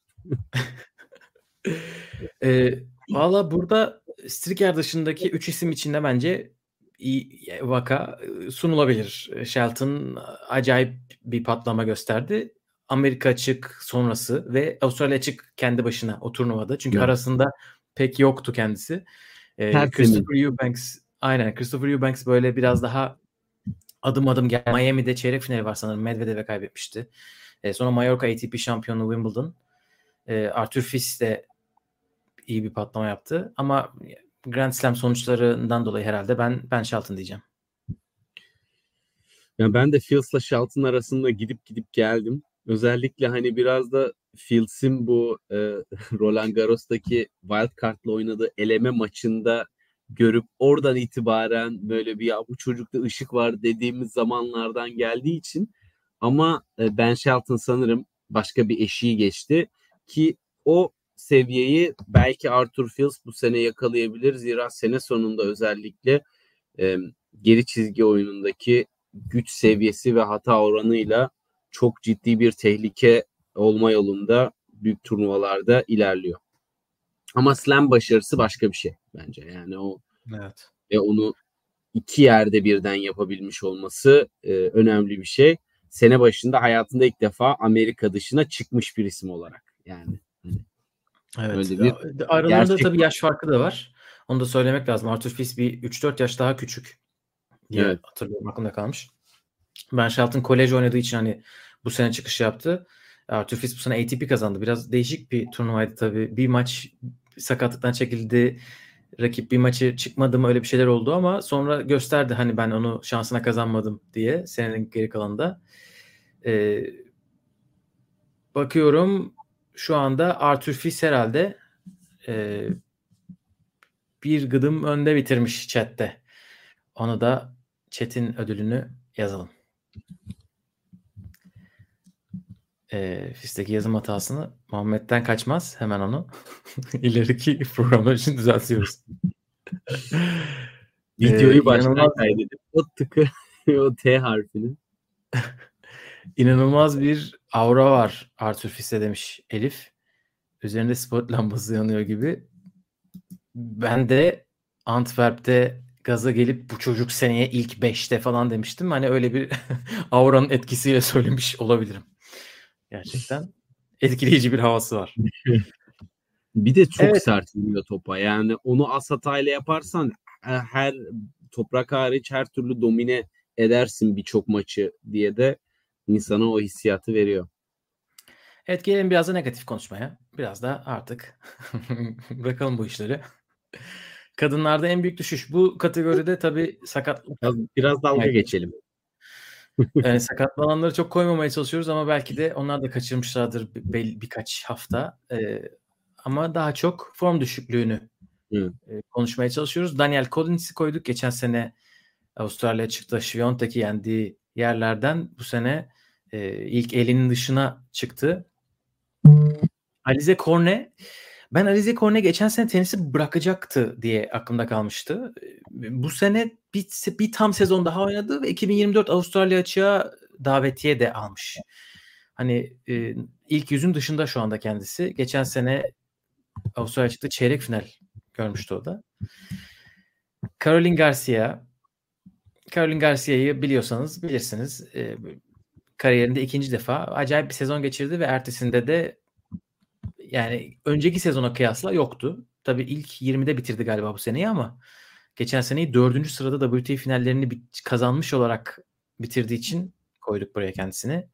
e, Valla burada Striker dışındaki 3 isim içinde bence iyi vaka sunulabilir. Shelton acayip bir patlama gösterdi. Amerika açık sonrası ve Avustralya açık kendi başına o turnuvada. Çünkü evet. arasında pek yoktu kendisi. Ee, Christopher Eubanks aynen Christopher Eubanks böyle biraz daha adım adım gel. Miami'de çeyrek finali var sanırım. Medvedev'e kaybetmişti. Ee, sonra Mallorca ATP şampiyonu Wimbledon. Ee, Arthur Fils de iyi bir patlama yaptı. Ama Grand Slam sonuçlarından dolayı herhalde ben ben Shelton diyeceğim. Ya ben de Fields'la Shelton arasında gidip gidip geldim. Özellikle hani biraz da Fields'in bu e, Roland Garros'taki wild card'la oynadığı eleme maçında görüp oradan itibaren böyle bir ya bu çocukta ışık var dediğimiz zamanlardan geldiği için ama e, Ben Shelton sanırım başka bir eşiği geçti ki o seviyeyi belki Arthur Fields bu sene yakalayabilir. Zira sene sonunda özellikle e, geri çizgi oyunundaki güç seviyesi ve hata oranıyla çok ciddi bir tehlike olma yolunda büyük turnuvalarda ilerliyor. Ama slam başarısı başka bir şey bence. Yani o evet. ve onu iki yerde birden yapabilmiş olması e, önemli bir şey. Sene başında hayatında ilk defa Amerika dışına çıkmış bir isim olarak. Yani hani Evet. Öyle bir Aralarında gerçek... tabii yaş farkı da var. Onu da söylemek lazım. Arthur Fils bir 3-4 yaş daha küçük diye evet. hatırlıyorum aklımda kalmış. Ben Shelton kolej oynadığı için hani bu sene çıkış yaptı. Arthur Fils bu sene ATP kazandı. Biraz değişik bir turnuvaydı tabii. Bir maç sakatlıktan çekildi. Rakip bir maçı çıkmadı mı öyle bir şeyler oldu ama sonra gösterdi hani ben onu şansına kazanmadım diye senenin geri kalanında. Ee, bakıyorum şu anda Arthur Fils herhalde e, bir gıdım önde bitirmiş chatte. Onu da chat'in ödülünü yazalım. E, Fis'teki yazım hatasını Muhammed'den kaçmaz. Hemen onu ileriki programlar için düzeltiyoruz. Videoyu ee, baştan inanılmaz... kaydedip o tıkı o T harfini. İnanılmaz bir aura var Arthur Fisse demiş Elif. Üzerinde spot lambası yanıyor gibi. Ben de Antwerp'te gaza gelip bu çocuk seneye ilk 5'te falan demiştim. Hani öyle bir auranın etkisiyle söylemiş olabilirim. Gerçekten etkileyici bir havası var. bir de çok evet. sert vuruyor topa. Yani onu as hatayla yaparsan e, her toprak hariç her türlü domine edersin birçok maçı diye de insana o hissiyatı veriyor. Evet gelin biraz da negatif konuşmaya. Biraz da artık bırakalım bu işleri. Kadınlarda en büyük düşüş. Bu kategoride tabii sakatlık. Biraz, biraz dalga geçelim. yani sakatlananları çok koymamaya çalışıyoruz ama belki de onlar da kaçırmışlardır bir, birkaç hafta. Ee, ama daha çok form düşüklüğünü e, konuşmaya çalışıyoruz. Daniel Collins'i koyduk. Geçen sene Avustralya çıktı. Şviyontek'i yendiği yerlerden bu sene e, ilk elinin dışına çıktı. Alize Korne ben Alize Korne geçen sene tenisi bırakacaktı diye aklımda kalmıştı. Bu sene bir, bir tam sezon daha oynadı ve 2024 Avustralya açığa davetiye de almış. Hani e, ilk yüzün dışında şu anda kendisi. Geçen sene Avustralya açıkta çeyrek final görmüştü o da. Caroline Garcia Caroline Garcia'yı biliyorsanız bilirsiniz. E, kariyerinde ikinci defa acayip bir sezon geçirdi ve ertesinde de yani önceki sezona kıyasla yoktu. Tabii ilk 20'de bitirdi galiba bu seneyi ama geçen seneyi dördüncü sırada WTA finallerini kazanmış olarak bitirdiği için koyduk buraya kendisini.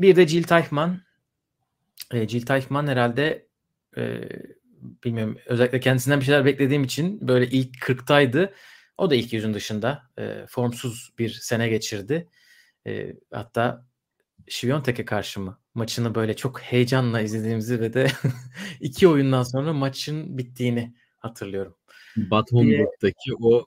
Bir de Jill Teichmann. E, Jill Teichmann herhalde e, bilmiyorum özellikle kendisinden bir şeyler beklediğim için böyle ilk 40'taydı. O da ilk yüzün dışında e, formsuz bir sene geçirdi. E, hatta Şiviyontek'e karşı mı? Maçını böyle çok heyecanla izlediğimizi ve de iki oyundan sonra maçın bittiğini hatırlıyorum. Bad Homburg'daki o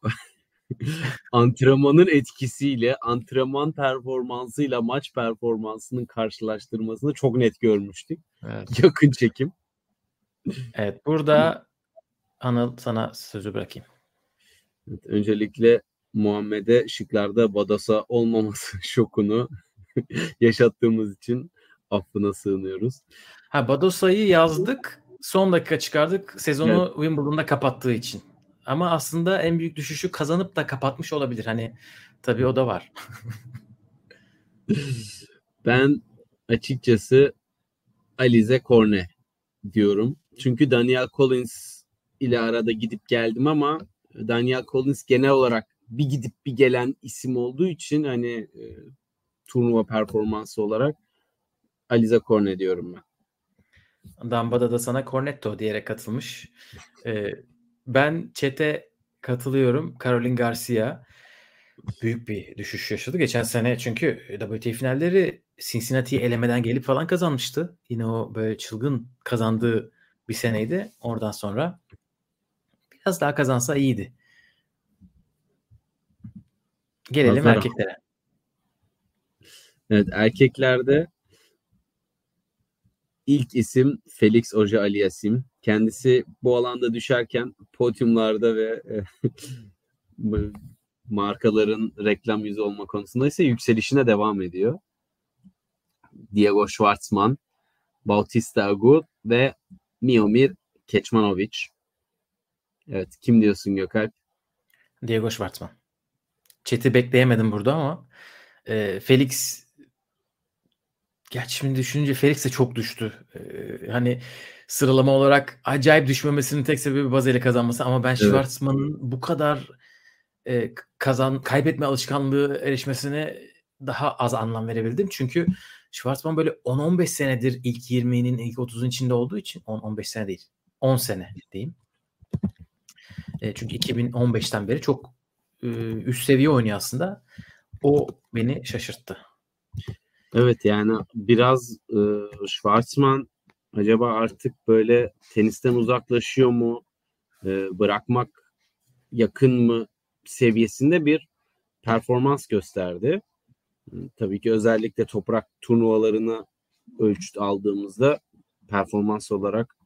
antrenmanın etkisiyle antrenman performansıyla maç performansının karşılaştırmasını çok net görmüştük. Evet. Yakın çekim. Evet burada Anıl sana sözü bırakayım. Evet, öncelikle Muhammed'e şıklarda Badas'a olmaması şokunu yaşattığımız için affına sığınıyoruz. Ha Badosa'yı yazdık. Son dakika çıkardık. Sezonu evet. Wimbledon'da kapattığı için. Ama aslında en büyük düşüşü kazanıp da kapatmış olabilir. Hani tabii o da var. ben açıkçası Alize Korne diyorum. Çünkü Daniel Collins ile arada gidip geldim ama Daniel Collins genel olarak bir gidip bir gelen isim olduğu için hani e, turnuva performansı olarak Aliza Corne diyorum ben. Dambada da sana Cornetto diyerek katılmış. Ee, ben çete katılıyorum. Caroline Garcia büyük bir düşüş yaşadı. Geçen sene çünkü WTA finalleri Cincinnati'yi elemeden gelip falan kazanmıştı. Yine o böyle çılgın kazandığı bir seneydi. Oradan sonra Biraz daha kazansa iyiydi. Gelelim Nazara. erkeklere. Evet erkeklerde ilk isim Felix Oje Aliasim. Kendisi bu alanda düşerken podyumlarda ve e, markaların reklam yüzü olma konusunda ise yükselişine devam ediyor. Diego Schwartzman, Bautista Agut ve Miomir Keçmanovic. Evet kim diyorsun Gökalp? Diego Schwartzman. Chat'i bekleyemedim burada ama e, Felix Gerçi şimdi düşününce Felix de çok düştü. Ee, hani sıralama olarak acayip düşmemesinin tek sebebi Bazel'i kazanması ama ben Evet. Schwartzman'ın bu kadar e, kazan kaybetme alışkanlığı erişmesine daha az anlam verebildim. Çünkü Schwartzman böyle 10-15 senedir ilk 20'nin ilk 30'un içinde olduğu için 10-15 sene değil. 10 sene diyeyim. E, çünkü 2015'ten beri çok e, üst seviye oynuyor aslında. O beni şaşırttı. Evet yani biraz e, Schwartzman acaba artık böyle tenisten uzaklaşıyor mu? E, bırakmak yakın mı seviyesinde bir performans gösterdi. Tabii ki özellikle toprak turnuvalarına ölçüt aldığımızda performans olarak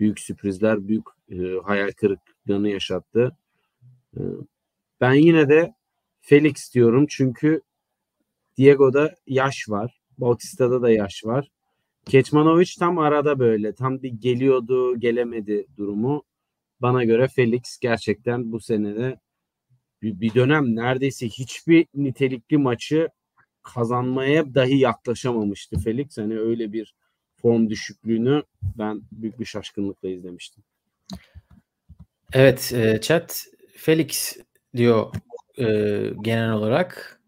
büyük sürprizler, büyük e, hayal kırıklığını yaşattı. E, ben yine de Felix diyorum çünkü Diego'da yaş var. Bautista'da da yaş var. Keçmanovic tam arada böyle. Tam bir geliyordu, gelemedi durumu. Bana göre Felix gerçekten bu senede bir, bir dönem neredeyse hiçbir nitelikli maçı kazanmaya dahi yaklaşamamıştı Felix. Hani öyle bir form düşüklüğünü ben büyük bir şaşkınlıkla izlemiştim. Evet, e, chat Felix diyor e, genel olarak.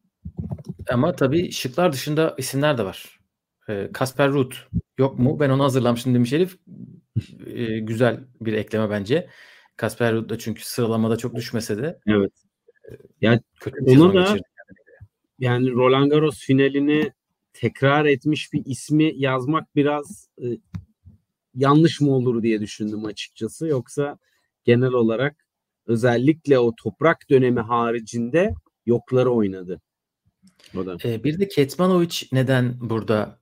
Ama tabii şıklar dışında isimler de var. E, Kasper Ruud yok mu? Ben onu hazırlamıştım demiş Elif. E, güzel bir ekleme bence. Kasper Ruud da çünkü sıralamada çok düşmese de Evet. Ya kötü bir ona da- geçirdi. yani Roland Garros finalini tekrar etmiş bir ismi yazmak biraz e, yanlış mı olur diye düşündüm açıkçası. Yoksa genel olarak özellikle o toprak dönemi haricinde yokları oynadı. E, bir de Ketmanovic neden burada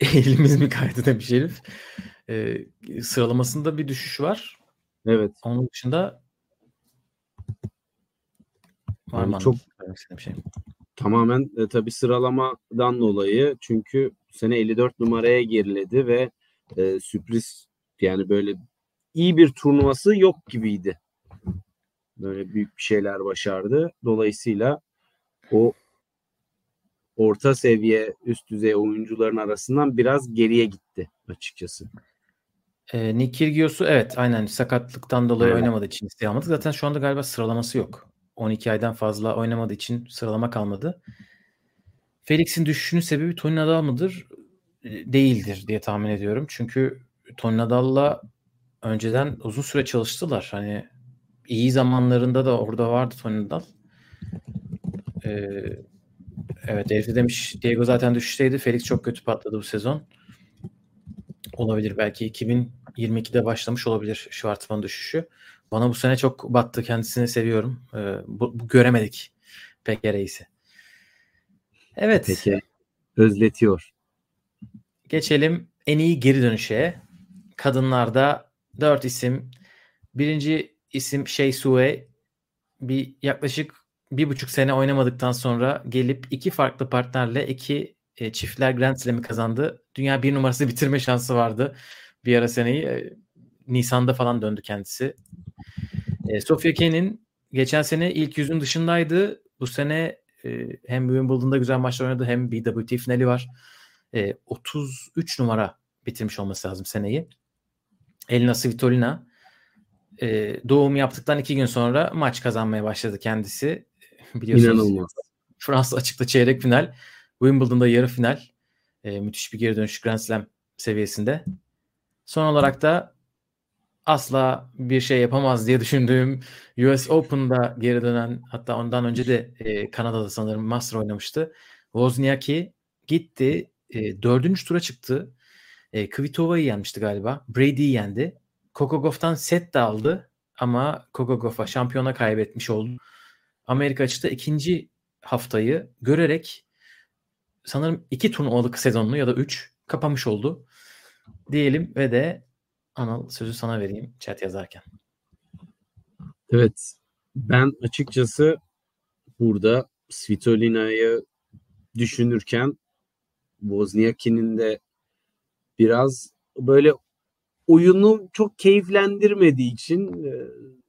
elimiz mi kaydı demiş Elif. E, sıralamasında bir düşüş var. Evet. Onun dışında var Yani mı çok- istediğim şey? Tamamen e, tabii sıralamadan dolayı çünkü sene 54 numaraya geriledi ve e, sürpriz yani böyle iyi bir turnuvası yok gibiydi. Böyle büyük bir şeyler başardı. Dolayısıyla o orta seviye üst düzey oyuncuların arasından biraz geriye gitti açıkçası. E, Nick Kyrgios'u evet aynen sakatlıktan dolayı Evet. oynamadığı için isteği almadık. Zaten şu anda galiba sıralaması yok. 12 aydan fazla oynamadığı için sıralama kalmadı. Felix'in düşüşünün sebebi Tony Nadal mıdır? E, Değildir diye tahmin ediyorum. Çünkü Tony Nadal'la önceden uzun süre çalıştılar. Hani iyi zamanlarında da orada vardı Tony Nadal. Ee, evet Elif de demiş Diego zaten düşüşteydi. Felix çok kötü patladı bu sezon. Olabilir. Belki 2022'de başlamış olabilir Schwartzman düşüşü. Bana bu sene çok battı. Kendisini seviyorum. Ee, bu, bu göremedik pek reisi. Evet. Peki özletiyor. Geçelim en iyi geri dönüşe. Kadınlarda 4 isim. Birinci isim Shea Sue. Bir yaklaşık bir buçuk sene oynamadıktan sonra gelip iki farklı partnerle iki e, çiftler Grand Slam'i kazandı. Dünya bir numarası bitirme şansı vardı. Bir ara seneyi e, Nisan'da falan döndü kendisi. E, Sofia Kenin geçen sene ilk yüzün dışındaydı. Bu sene e, hem Wimbledon'da güzel maçlar oynadı hem BWT finali var. E, 33 numara bitirmiş olması lazım seneyi. Elina Svitolina e, doğum yaptıktan iki gün sonra maç kazanmaya başladı kendisi. Biliyorsunuz İnanılmaz. Fransa açıkta çeyrek final. Wimbledon'da yarı final. E, müthiş bir geri dönüş Grand Slam seviyesinde. Son olarak da asla bir şey yapamaz diye düşündüğüm US Open'da geri dönen hatta ondan önce de e, Kanada'da sanırım Master oynamıştı. Wozniacki gitti. E, dördüncü tura çıktı. E, Kvitova'yı yenmişti galiba. Brady'yi yendi. Coco Gauff'tan set de aldı. ama Gauff'a şampiyona kaybetmiş oldu. Amerika açıkta ikinci haftayı görerek sanırım iki turnuvalık sezonunu ya da üç kapamış oldu. Diyelim ve de Anıl sözü sana vereyim chat yazarken. Evet. Ben açıkçası burada Svitolina'yı düşünürken Wozniacki'nin de biraz böyle oyunu çok keyiflendirmediği için e,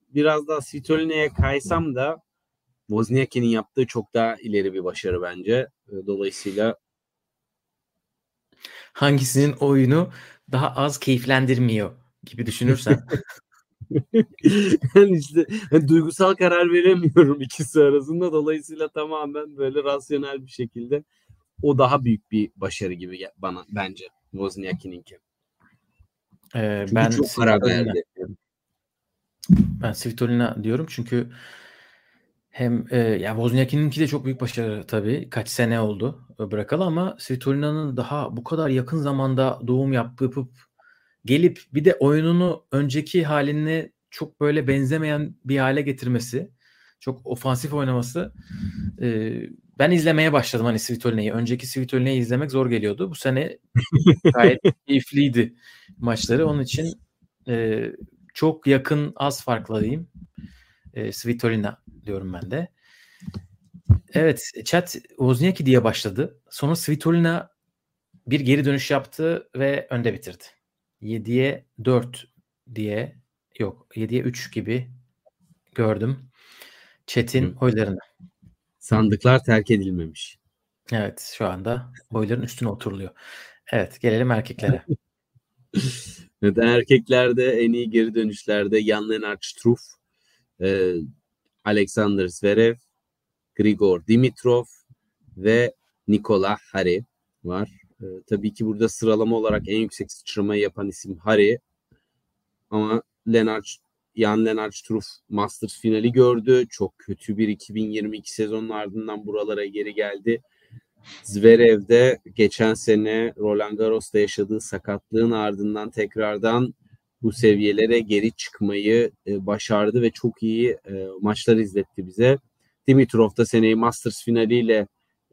biraz daha Svitolina'ya kaysam da Wozniacki'nin yaptığı çok daha ileri bir başarı bence. E, dolayısıyla hangisinin oyunu daha az keyiflendirmiyor gibi düşünürsen. yani işte yani duygusal karar veremiyorum ikisi arasında. Dolayısıyla tamamen böyle rasyonel bir şekilde o daha büyük bir başarı gibi bana bence Wozniacki'ninki. Ee, ben çok karar verdi. Ben Svitolina diyorum çünkü hem e, ya Wozniacki'ninki de çok büyük başarı tabii. Kaç sene oldu bırakalı ama Svitolina'nın daha bu kadar yakın zamanda doğum yapıp gelip bir de oyununu önceki haline çok böyle benzemeyen bir hale getirmesi, çok ofansif oynaması e, ben izlemeye başladım hani Svitolina'yı. Önceki Svitolina'yı izlemek zor geliyordu. Bu sene gayet keyifliydi maçları. Onun için e, çok yakın az farkla diyeyim. E, Svitolina diyorum ben de. Evet chat Wozniacki diye başladı. Sonra Svitolina bir geri dönüş yaptı ve önde bitirdi. 7'ye 4 diye yok 7'ye 3 gibi gördüm. Chat'in oylarını. Sandıklar terk edilmemiş. Evet şu anda oyların üstüne oturuluyor. Evet gelelim erkeklere. evet, erkeklerde en iyi geri dönüşlerde Jan Lennart Struff, e, Alexander Zverev, Grigor Dimitrov ve Nikola Hari var. E, tabii ki burada sıralama olarak en yüksek sıçramayı yapan isim Hari. Ama Lennart Jan Lennart Struff Masters finali gördü. Çok kötü bir 2022 sezonun ardından buralara geri geldi. Zverev de geçen sene Roland Garros'ta yaşadığı sakatlığın ardından tekrardan bu seviyelere geri çıkmayı e, başardı ve çok iyi e, maçlar izletti bize. Dimitrov da seneyi Masters finaliyle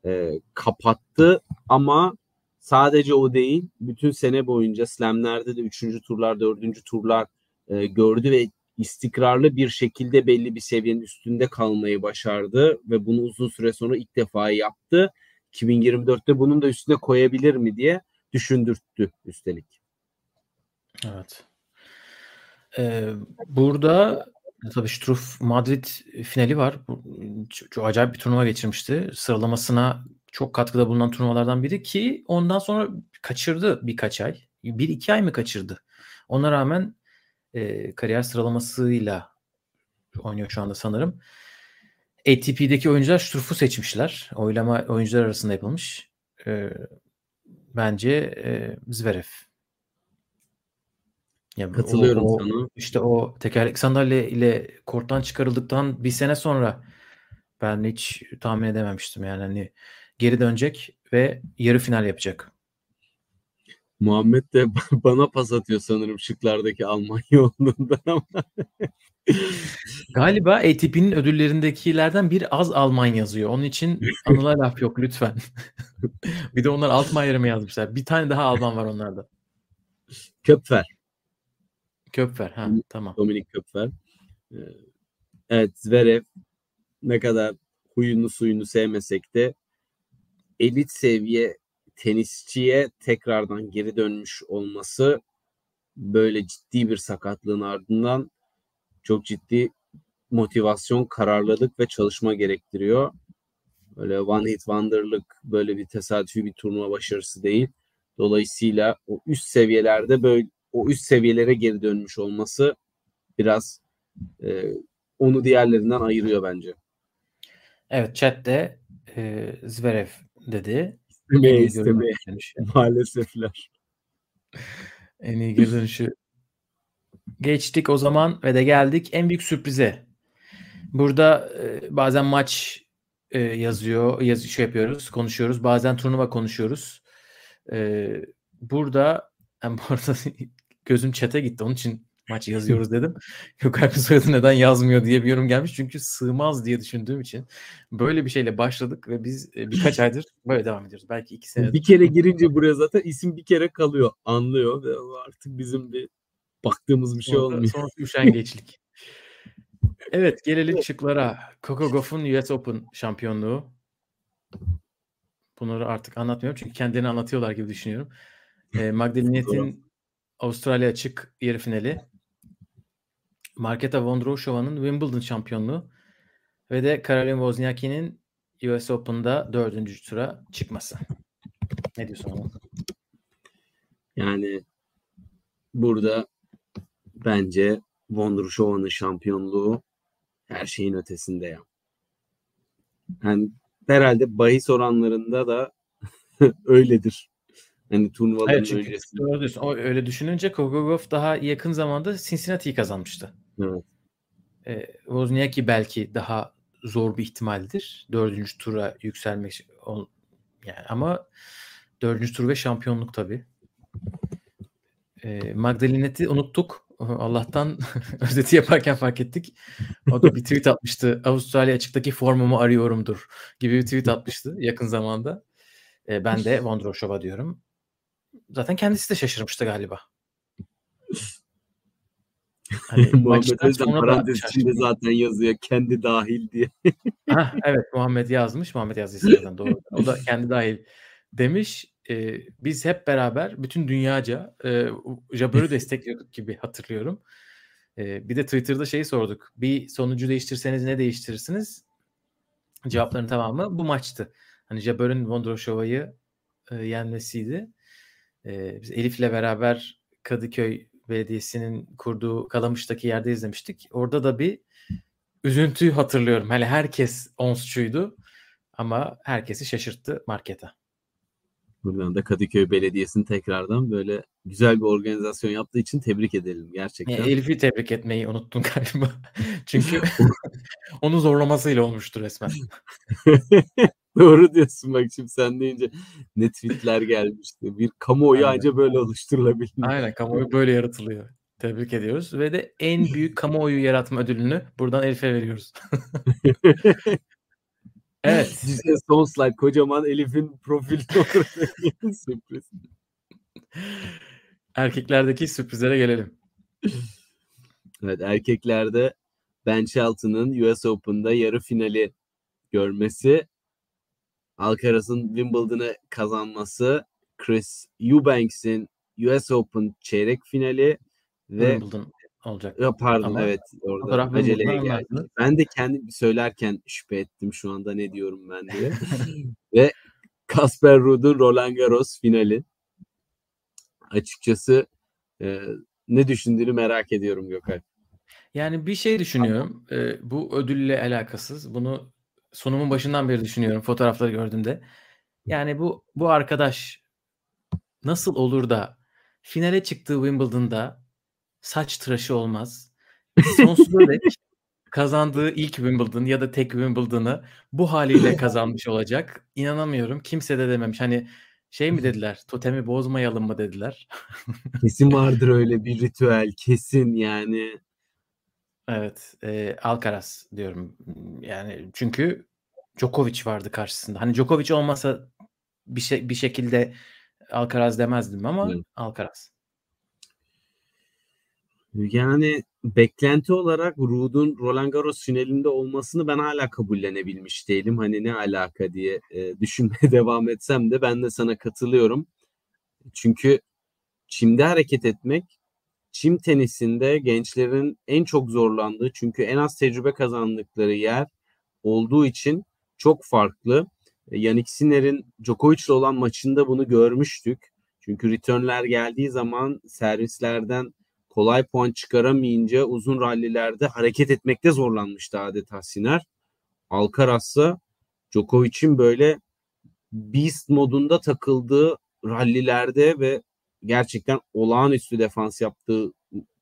e, kapattı ama sadece o değil bütün sene boyunca slamlerde de 3. turlar 4. turlar e, gördü ve istikrarlı bir şekilde belli bir seviyenin üstünde kalmayı başardı ve bunu uzun süre sonra ilk defa yaptı. 2024'te bunun da üstüne koyabilir mi diye düşündürttü üstelik. Evet. Ee, burada tabii Struff Madrid finali var. Çok, çok acayip bir turnuva geçirmişti. Sıralamasına çok katkıda bulunan turnuvalardan biri ki ondan sonra kaçırdı birkaç ay. Bir iki ay mı kaçırdı? Ona rağmen e, kariyer sıralamasıyla oynuyor şu anda sanırım. ATP'deki oyuncular Struff'u seçmişler. Oylama oyuncular arasında yapılmış. E, bence e, Zverev. Ya Katılıyorum o, sana. İşte o tekerlek sandalye ile korttan çıkarıldıktan bir sene sonra ben hiç tahmin edememiştim yani hani geri dönecek ve yarı final yapacak. Muhammed de bana pas atıyor sanırım şıklardaki Almanya olduğundan ama. Galiba ATP'nin ödüllerindekilerden bir az Alman yazıyor. Onun için anıla laf yok lütfen. bir de onlar Altmaier'ı mı yazmışlar? Bir tane daha Alman var onlarda. Köpfer. Köpfer ha tamam. Dominik Köpfer. Ee, evet Zverev ne kadar huyunu suyunu sevmesek de elit seviye tenisçiye tekrardan geri dönmüş olması böyle ciddi bir sakatlığın ardından çok ciddi motivasyon, kararlılık ve çalışma gerektiriyor. Böyle one hit wonder'lık böyle bir tesadüfi bir turnuva başarısı değil. Dolayısıyla o üst seviyelerde böyle o üst seviyelere geri dönmüş olması biraz e, onu diğerlerinden ayırıyor bence. Evet chatte e, Zverev dedi. İstemeye istemeye. Maalesefler. En iyi geri dönüşü geçtik o zaman ve de geldik en büyük sürprize. Burada e, bazen maç e, yazıyor, yaz, şey yapıyoruz, konuşuyoruz. Bazen turnuva konuşuyoruz. E, burada yani bu arada gözüm çete gitti. Onun için maç yazıyoruz dedim. Gökalp'in soyadı neden yazmıyor diye bir yorum gelmiş. Çünkü sığmaz diye düşündüğüm için böyle bir şeyle başladık ve biz e, birkaç aydır böyle devam ediyoruz. Belki iki sene. Bir kere girince buraya zaten isim bir kere kalıyor. Anlıyor ve artık bizim bir baktığımız bir şey Sonra, olmuyor. sonra üşengeçlik. Evet gelelim şıklara. Coco Gauff'un US Open şampiyonluğu. Bunları artık anlatmıyorum çünkü kendilerini anlatıyorlar gibi düşünüyorum. E, Magdalenet'in Avustralya açık yarı finali. Marketa Vondroushova'nın Wimbledon şampiyonluğu ve de Karolina Wozniacki'nin US Open'da dördüncü tura çıkması. Ne diyorsun ama? Yani burada bence Vondrushova'nın şampiyonluğu her şeyin ötesinde ya. Yani herhalde bahis oranlarında da öyledir. Hani turnuvaların Evet çünkü öncesinde. doğru. O, öyle düşününce Gauff daha yakın zamanda Cincinnati'yi kazanmıştı. Evet. E, Wozniacki belki daha zor bir ihtimaldir. Dördüncü tura yükselmek yani ama dördüncü tur ve şampiyonluk tabii. E, Magdalenet'i unuttuk. Allah'tan özeti yaparken fark ettik. O da bir tweet atmıştı. Avustralya açıktaki formumu arıyorumdur gibi bir tweet atmıştı yakın zamanda. E, ben de Vondroshova diyorum. Zaten kendisi de şaşırmıştı galiba. Hani Muhammed Özden parantez içinde zaten yazıyor kendi dahil diye. Hah, evet Muhammed yazmış. Muhammed yazdıysa zaten doğru. O da kendi dahil demiş. e, biz hep beraber bütün dünyaca e, Jabber'ı destekliyorduk gibi hatırlıyorum. E, bir de Twitter'da şeyi sorduk. Bir sonucu değiştirseniz ne değiştirirsiniz? Cevapların tamamı bu maçtı. Hani Jabber'ın Vondroshova'yı e, yenmesiydi. E, biz Elif'le beraber Kadıköy Belediyesi'nin kurduğu Kalamış'taki yerde izlemiştik. Orada da bir üzüntü hatırlıyorum. Hani herkes onsçuydu ama herkesi şaşırttı markete. Buradan da Kadıköy Belediyesi'ni tekrardan böyle güzel bir organizasyon yaptığı için tebrik edelim gerçekten. E, Elif'i tebrik etmeyi unuttun galiba. Çünkü onu zorlamasıyla olmuştu resmen. Doğru diyorsun bak şimdi sen deyince ne tweetler gelmişti. Bir kamuoyu Aynen. anca böyle oluşturulabilir. Aynen kamuoyu böyle yaratılıyor. Tebrik ediyoruz ve de en büyük kamuoyu yaratma ödülünü buradan Elif'e veriyoruz. evet. Dize son slide kocaman Elif'in profili orada. Sürpriz. Erkeklerdeki sürprizlere gelelim. Evet erkeklerde Ben Shelton'ın US Open'da yarı finali görmesi, Alcaraz'ın Wimbledon'ı kazanması, Chris Eubanks'in US Open çeyrek finali ve Wimbledon olacak. Ya pardon Ama evet orada aceleye geldi. Ben de kendim söylerken şüphe ettim şu anda ne diyorum ben diye. Ve Kasper Ruud'un Roland Garros finali. Açıkçası e, ne düşündüğünü merak ediyorum Gökay. Yani bir şey düşünüyorum. Ee, bu ödülle alakasız. Bunu sunumun başından beri düşünüyorum fotoğrafları gördüğümde. Yani bu bu arkadaş nasıl olur da finale çıktığı Wimbledon'da saç tıraşı olmaz. Sonsuza dek kazandığı ilk Wimbledon ya da tek Wimbledon'ı bu haliyle kazanmış olacak. İnanamıyorum. Kimse de dememiş. Hani şey mi dediler? Totemi bozmayalım mı dediler. Kesin vardır öyle bir ritüel kesin yani. Evet, e, Alcaraz diyorum. Yani çünkü Djokovic vardı karşısında. Hani Djokovic olmasa bir şey bir şekilde Alcaraz demezdim ama Evet. Alcaraz. Yani beklenti olarak Ruud'un Roland Garros finalinde olmasını ben hala kabullenebilmiş değilim. Hani ne alaka diye e, düşünmeye devam etsem de ben de sana katılıyorum. Çünkü çimde hareket etmek çim tenisinde gençlerin en çok zorlandığı çünkü en az tecrübe kazandıkları yer olduğu için çok farklı. E, Yannick Sinner'in Djokovic'le olan maçında bunu görmüştük. Çünkü returnler geldiği zaman servislerden kolay puan çıkaramayınca uzun rallilerde hareket etmekte zorlanmıştı adeta Sinner. Alcaraz'sa Djokovic'in böyle beast modunda takıldığı rallilerde ve gerçekten olağanüstü defans yaptığı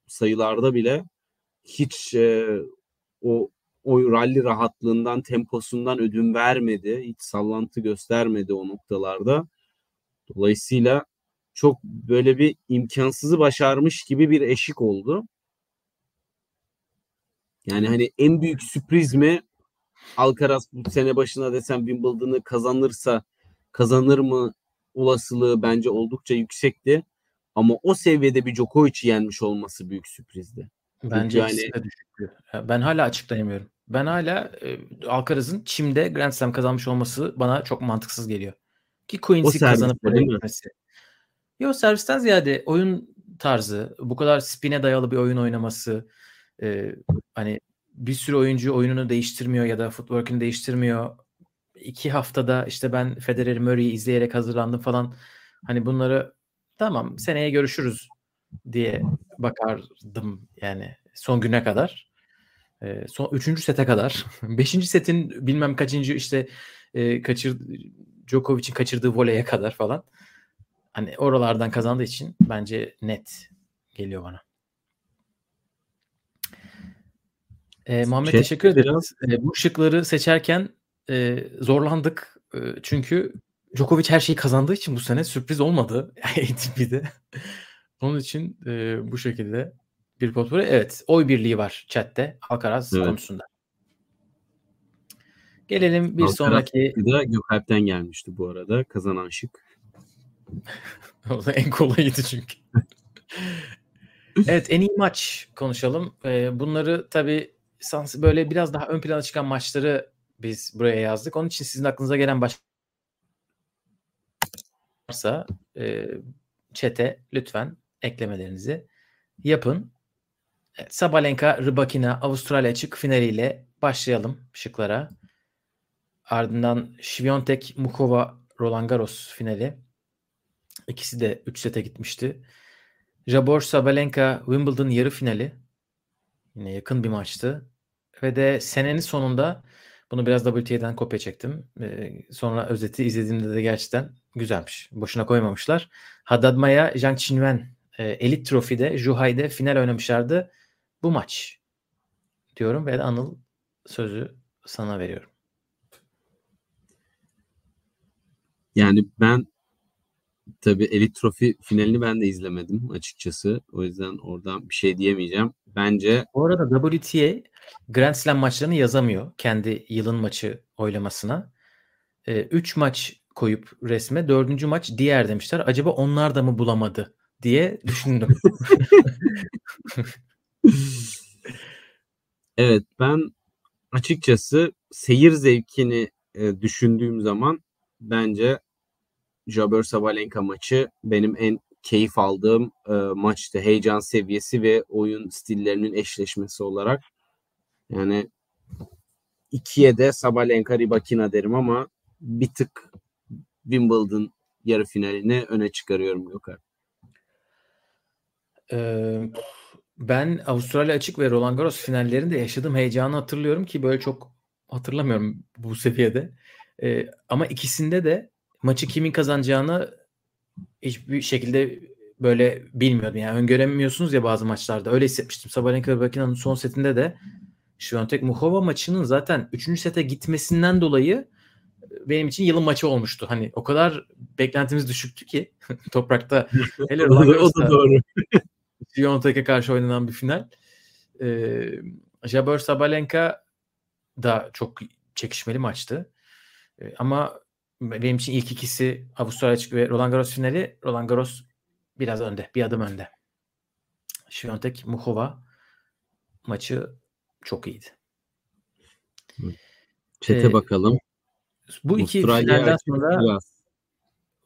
sayılarda bile hiç e, o o rally rahatlığından, temposundan ödün vermedi. Hiç sallantı göstermedi o noktalarda. Dolayısıyla çok böyle bir imkansızı başarmış gibi bir eşik oldu. Yani hani en büyük sürpriz mi Alcaraz bu sene başına desem Wimbledon'ı kazanırsa kazanır mı olasılığı bence oldukça yüksekti. Ama o seviyede bir Djokovic'i yenmiş olması büyük sürprizdi. Bence yani- ikisi de düşüktü. Ben hala açıklayamıyorum. Ben hala e, Alcaraz'ın çimde Grand Slam kazanmış olması bana çok mantıksız geliyor. Ki Quincy kazanıp oraya gitmesi. Yok servisten ziyade oyun tarzı, bu kadar spine dayalı bir oyun oynaması, e, hani bir sürü oyuncu oyununu değiştirmiyor ya da footwork'ünü değiştirmiyor. İki haftada işte ben Federer Murray'i izleyerek hazırlandım falan. Hani bunları tamam seneye görüşürüz diye bakardım yani son güne kadar. Ee, son üçüncü sete kadar. Beşinci setin bilmem kaçıncı işte e, kaçır Djokovic'in kaçırdığı voleye kadar falan. Hani oralardan kazandığı için bence net geliyor bana. Ee, Muhammed Şey, teşekkür ederiz. Ee, bu şıkları seçerken e, zorlandık. E, çünkü Djokovic her şeyi kazandığı için bu sene sürpriz olmadı ATP'de. Onun için e, bu şekilde bir potpourri. Evet, oy birliği var chatte Alcaraz Evet. konusunda. Gelelim bir Alcaraz sonraki de Gökalp'ten gelmişti bu arada kazanan şık. o da en kolayıydı çünkü. evet, en iyi maç konuşalım. E, bunları tabii böyle biraz daha ön plana çıkan maçları biz buraya yazdık. Onun için sizin aklınıza gelen baş varsa e, chat'e lütfen eklemelerinizi yapın. Evet, Sabalenka Rybakina Avustralya açık finaliyle başlayalım şıklara. Ardından Świątek Mukova Roland Garros finali. İkisi de 3 sete gitmişti. Jabor Sabalenka Wimbledon yarı finali. Yine yakın bir maçtı. Ve de senenin sonunda bunu biraz WTA'dan kopya çektim. Ee, sonra özeti izlediğimde de gerçekten güzelmiş. Boşuna koymamışlar. Haddad Maya, Zhang Qinwen e, Elite Trophy'de, Juhai'de final oynamışlardı. Bu maç diyorum ve Anıl sözü sana veriyorum. Yani ben tabii Elite Trophy finalini ben de izlemedim açıkçası. O yüzden oradan bir şey diyemeyeceğim. Bence Bu arada WTA Grand Slam maçlarını yazamıyor kendi yılın maçı oylamasına. 3 maç koyup resme dördüncü maç diğer demişler. Acaba onlar da mı bulamadı diye düşündüm. evet ben açıkçası seyir zevkini e, düşündüğüm zaman bence Jabeur Sabalenka maçı benim en keyif aldığım e, maçtı. Heyecan seviyesi ve oyun stillerinin eşleşmesi olarak. Yani ikiye de Sabalenka Rybakina derim ama bir tık Wimbledon yarı finalini öne çıkarıyorum Gökhan. Ee, ben Avustralya açık ve Roland Garros finallerinde yaşadığım heyecanı hatırlıyorum ki böyle çok hatırlamıyorum bu seviyede. Ee, ama ikisinde de maçı kimin kazanacağını hiçbir şekilde böyle bilmiyordum. Yani öngöremiyorsunuz ya bazı maçlarda. Öyle hissetmiştim. Sabalenka Rybakina'nın son setinde de Świątek Muchova maçının zaten 3. sete gitmesinden dolayı benim için yılın maçı olmuştu. Hani o kadar beklentimiz düşüktü ki toprakta hele o da, o da doğru. Świątek'e karşı oynanan bir final. Ee, Jabeur Sabalenka da çok çekişmeli maçtı. Ee, ama benim için ilk ikisi Avustralya açık ve Roland Garros finali. Roland Garros biraz önde. Bir adım önde. Świątek Muchova maçı çok iyiydi. Çete Ee, bakalım. Bu iki Avustralya finalden sonra.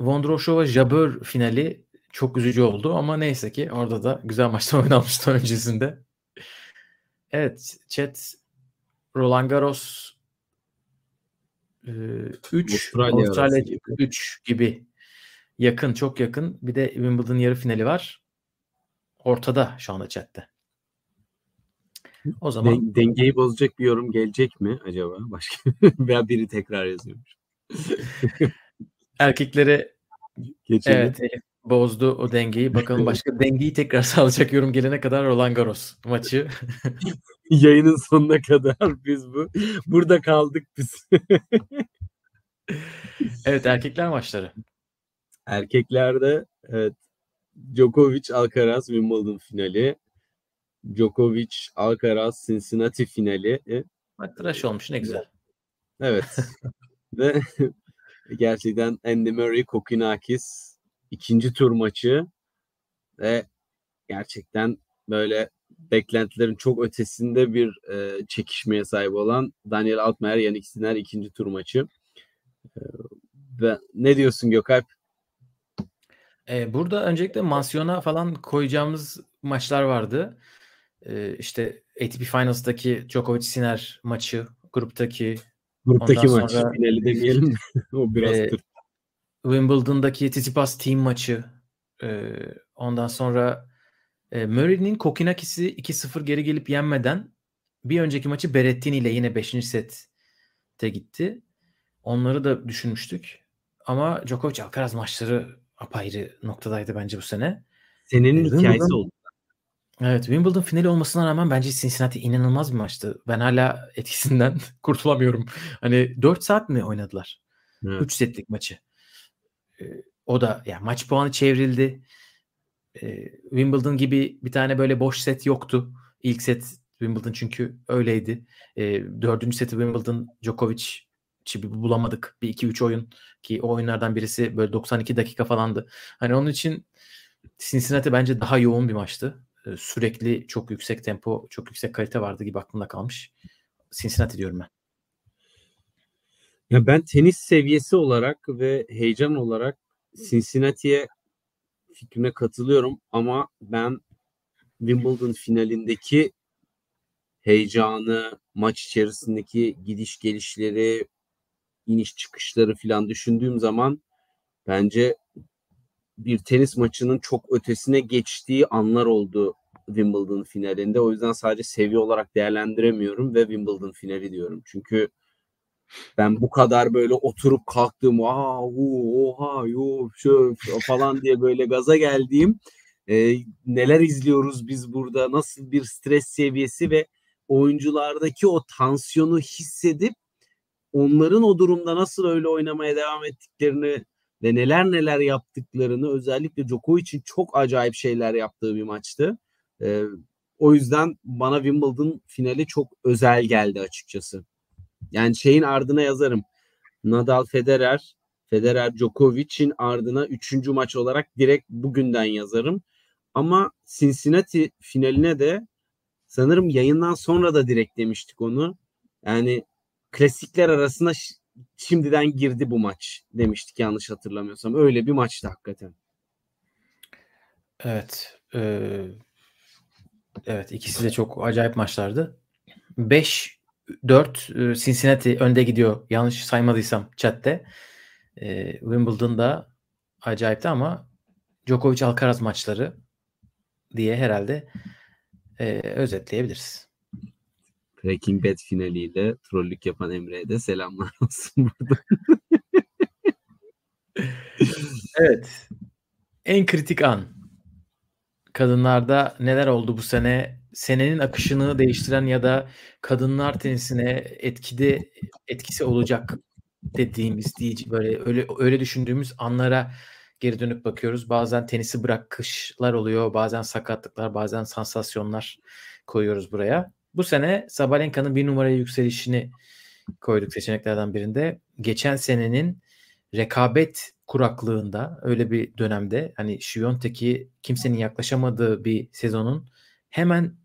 Vondroshova Jabeur finali çok üzücü oldu ama neyse ki orada da güzel maçlar oynanmıştı öncesinde. Evet, chat Roland Garros 3 Avustralya Avustralya gibi. 3 gibi yakın, çok yakın. Bir de Wimbledon yarı finali var. Ortada şu anda chatte. O zaman Den- dengeyi bozacak bir yorum gelecek mi acaba? Başka veya biri tekrar yazıyormuş. erkeklere Geçelim. evet Elif bozdu o dengeyi. Bakalım başka dengeyi tekrar sağlayacak yorum gelene kadar Roland Garros maçı. Yayının sonuna kadar biz bu burada kaldık biz. evet erkekler maçları. Erkeklerde evet Djokovic Alcaraz Wimbledon finali. Djokovic Alcaraz Cincinnati finali. E, tıraş olmuş ne güzel. Evet. Ve gerçekten Andy Murray Kokinakis ikinci tur maçı ve gerçekten böyle beklentilerin çok ötesinde bir e, çekişmeye sahip olan Daniel Altmaier Yannick Sinner ikinci tur maçı. E, ve ne diyorsun Gökalp? Ee, burada öncelikle mansiyona falan koyacağımız maçlar vardı. Ee, işte ATP Finals'daki Djokovic Sinner maçı, gruptaki Gruptaki Ondan maç. sonra- Finali demeyelim de. o biraz tır. Wimbledon'daki Tsitsipas team maçı. Ee, ondan sonra e, Murray'nin Kokinakis'i 2-0 geri gelip yenmeden bir önceki maçı Berrettini ile yine 5. sette gitti. Onları da düşünmüştük. Ama Djokovic Alcaraz maçları apayrı noktadaydı bence bu sene. Senenin Wimbledon- hikayesi oldu. Evet Wimbledon finali olmasına rağmen bence Cincinnati inanılmaz bir maçtı. Ben hala etkisinden kurtulamıyorum. Hani 4 saat mi oynadılar? Evet. 3 setlik maçı. O da yani maç puanı çevrildi. Ee, Wimbledon gibi bir tane böyle boş set yoktu. İlk set Wimbledon çünkü öyleydi. Ee, dördüncü seti Wimbledon Djokovic bir bulamadık. Bir iki üç oyun ki o oyunlardan birisi böyle 92 dakika falandı. Hani onun için Cincinnati bence daha yoğun bir maçtı. Sürekli çok yüksek tempo, çok yüksek kalite vardı gibi aklımda kalmış. Cincinnati diyorum ben. Ya ben tenis seviyesi olarak ve heyecan olarak Cincinnati'ye fikrine katılıyorum ama ben Wimbledon finalindeki heyecanı, maç içerisindeki gidiş gelişleri, iniş çıkışları falan düşündüğüm zaman bence bir tenis maçının çok ötesine geçtiği anlar oldu Wimbledon finalinde. O yüzden sadece seviye olarak değerlendiremiyorum ve Wimbledon finali diyorum. Çünkü ben bu kadar böyle oturup kalktığım aa oha yo şö falan diye böyle gaza geldiğim e, neler izliyoruz biz burada nasıl bir stres seviyesi ve oyunculardaki o tansiyonu hissedip onların o durumda nasıl öyle oynamaya devam ettiklerini ve neler neler yaptıklarını özellikle Djokovic'in çok acayip şeyler yaptığı bir maçtı. E, o yüzden bana Wimbledon finali çok özel geldi açıkçası. Yani şeyin ardına yazarım. Nadal Federer, Federer Djokovic'in ardına üçüncü maç olarak direkt bugünden yazarım. Ama Cincinnati finaline de sanırım yayından sonra da direkt demiştik onu. Yani klasikler arasında şimdiden girdi bu maç demiştik yanlış hatırlamıyorsam. Öyle bir maçtı hakikaten. Evet. E, evet ikisi de çok acayip maçlardı. 5 4 e, Cincinnati önde gidiyor. Yanlış saymadıysam chatte. E, Wimbledon'da acayipti ama Djokovic Alcaraz maçları diye herhalde e, özetleyebiliriz. Breaking Bad finaliyle trollük yapan Emre'ye de selamlar olsun burada. evet. En kritik an. Kadınlarda neler oldu bu sene? Senenin akışını değiştiren ya da kadınlar tenisine etkide etkisi olacak dediğimiz diye böyle öyle öyle düşündüğümüz anlara geri dönüp bakıyoruz. Bazen tenisi bırakışlar oluyor, bazen sakatlıklar, bazen sansasyonlar koyuyoruz buraya. Bu sene Sabalenka'nın bir numaraya yükselişini koyduk seçeneklerden birinde. Geçen senenin rekabet kuraklığında öyle bir dönemde hani Şiyontek'i kimsenin yaklaşamadığı bir sezonun hemen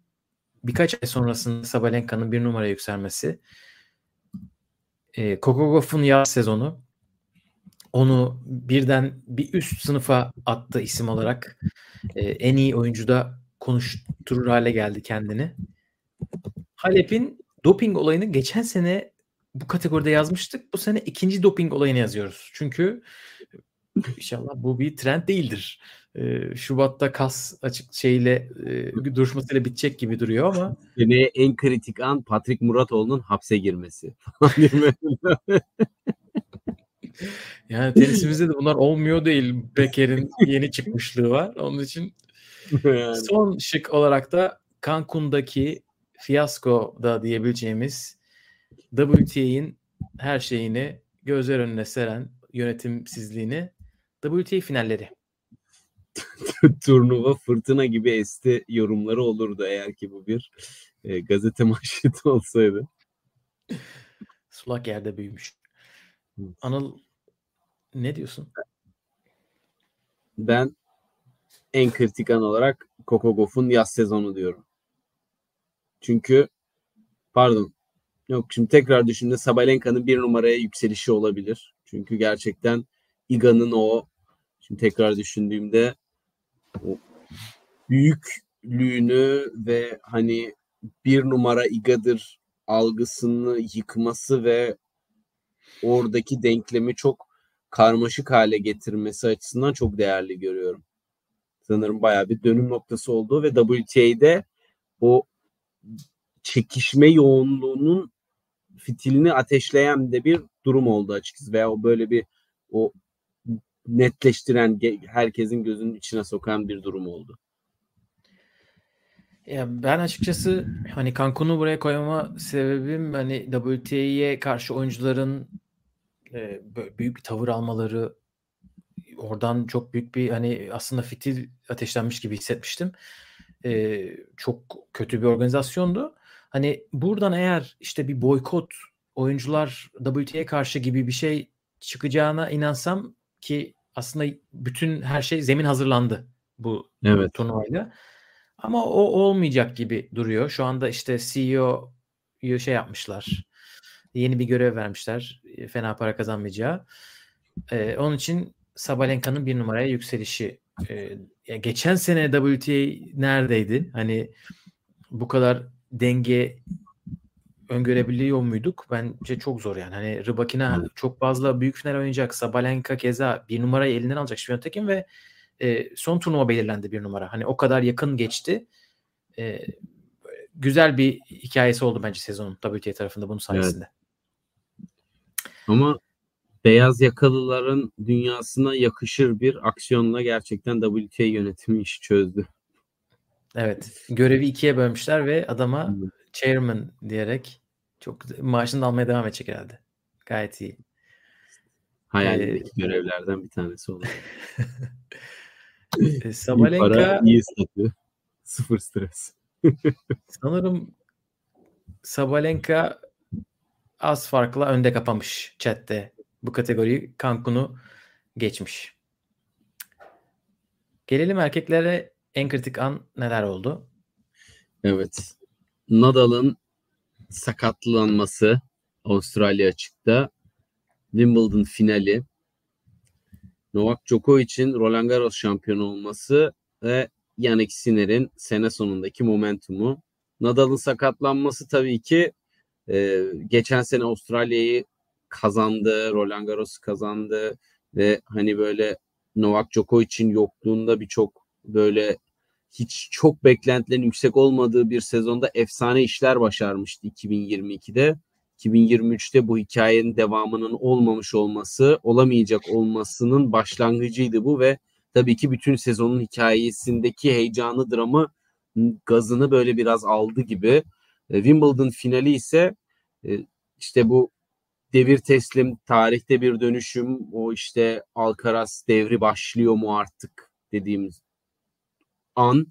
birkaç ay sonrasında Sabalenka'nın bir numaraya yükselmesi e, Kokogof'un yaz sezonu onu birden bir üst sınıfa attı isim olarak. E, en iyi oyuncuda konuşturur hale geldi kendini. Halep'in doping olayını geçen sene bu kategoride yazmıştık. Bu sene ikinci doping olayını yazıyoruz. Çünkü inşallah bu bir trend değildir. Ee, Şubat'ta kas açık şeyle e, duruşmasıyla bitecek gibi duruyor ama Seneye en kritik an Patrick Muratoğlu'nun hapse girmesi. yani tenisimizde de bunlar olmuyor değil. Beker'in yeni çıkmışlığı var. Onun için Yani. son şık olarak da Cancun'daki fiyasko da diyebileceğimiz WTA'in her şeyini gözler önüne seren yönetimsizliğini WTA finalleri. turnuva fırtına gibi esti yorumları olurdu eğer ki bu bir e, gazete manşeti olsaydı. Sulak yerde büyümüş. Anıl ne diyorsun? Ben en kritik an olarak Coco Goff'un yaz sezonu diyorum. Çünkü pardon yok şimdi tekrar düşündüğümde Sabalenka'nın bir numaraya yükselişi olabilir. Çünkü gerçekten Iga'nın o şimdi tekrar düşündüğümde o büyüklüğünü ve hani bir numara Iga'dır algısını yıkması ve oradaki denklemi çok karmaşık hale getirmesi açısından çok değerli görüyorum. Sanırım bayağı bir dönüm noktası oldu ve WTA'de o çekişme yoğunluğunun fitilini ateşleyen de bir durum oldu açıkçası veya o böyle bir o netleştiren herkesin gözünün içine sokan bir durum oldu. Ya ben açıkçası hani Cancun'u buraya koymama sebebim hani WTA'ye karşı oyuncuların e, büyük bir tavır almaları oradan çok büyük bir hani aslında fitil ateşlenmiş gibi hissetmiştim. E, çok kötü bir organizasyondu. Hani buradan eğer işte bir boykot oyuncular WTA'ye karşı gibi bir şey çıkacağına inansam ki aslında bütün her şey zemin hazırlandı bu evet. turnuvayla. Ama o olmayacak gibi duruyor. Şu anda işte CEO'yu şey yapmışlar. Yeni bir görev vermişler. Fena para kazanmayacağı. Ee, onun için Sabalenka'nın bir numaraya yükselişi. Ee, geçen sene WTA neredeydi? Hani bu kadar denge öngörebiliyor muyduk? Bence çok zor yani. Hani Rybakina çok fazla büyük final oynayacak. Sabalenka keza bir numarayı elinden alacak Şviyontek'in ve e, son turnuva belirlendi bir numara. Hani o kadar yakın geçti. E, güzel bir hikayesi oldu bence sezonun WTA tarafında bunun sayesinde. Evet. Ama beyaz yakalıların dünyasına yakışır bir aksiyonla gerçekten WTA yönetimi işi çözdü. Evet. Görevi ikiye bölmüşler ve adama chairman diyerek çok maaşını almaya devam edecek herhalde. Gayet iyi. Hayalindeki ee, görevlerden bir tanesi oldu. e, Sabalenka iyi para, iyi statü. Sıfır stres. sanırım Sabalenka az farkla önde kapamış chatte. Bu kategoriyi Cancun'u geçmiş. Gelelim erkeklere en kritik an neler oldu? Evet. Nadal'ın sakatlanması Avustralya açıkta. Wimbledon finali. Novak Djokovic'in Roland Garros şampiyonu olması ve Yannick Sinner'in sene sonundaki momentumu. Nadal'ın sakatlanması tabii ki e, geçen sene Avustralya'yı kazandı, Roland Garros kazandı ve hani böyle Novak Djokovic'in yokluğunda birçok böyle hiç çok beklentilerin yüksek olmadığı bir sezonda efsane işler başarmıştı 2022'de. 2023'te bu hikayenin devamının olmamış olması, olamayacak olmasının başlangıcıydı bu ve tabii ki bütün sezonun hikayesindeki heyecanı, dramı, gazını böyle biraz aldı gibi. E, Wimbledon finali ise e, işte bu devir teslim, tarihte bir dönüşüm, o işte Alcaraz devri başlıyor mu artık dediğimiz an.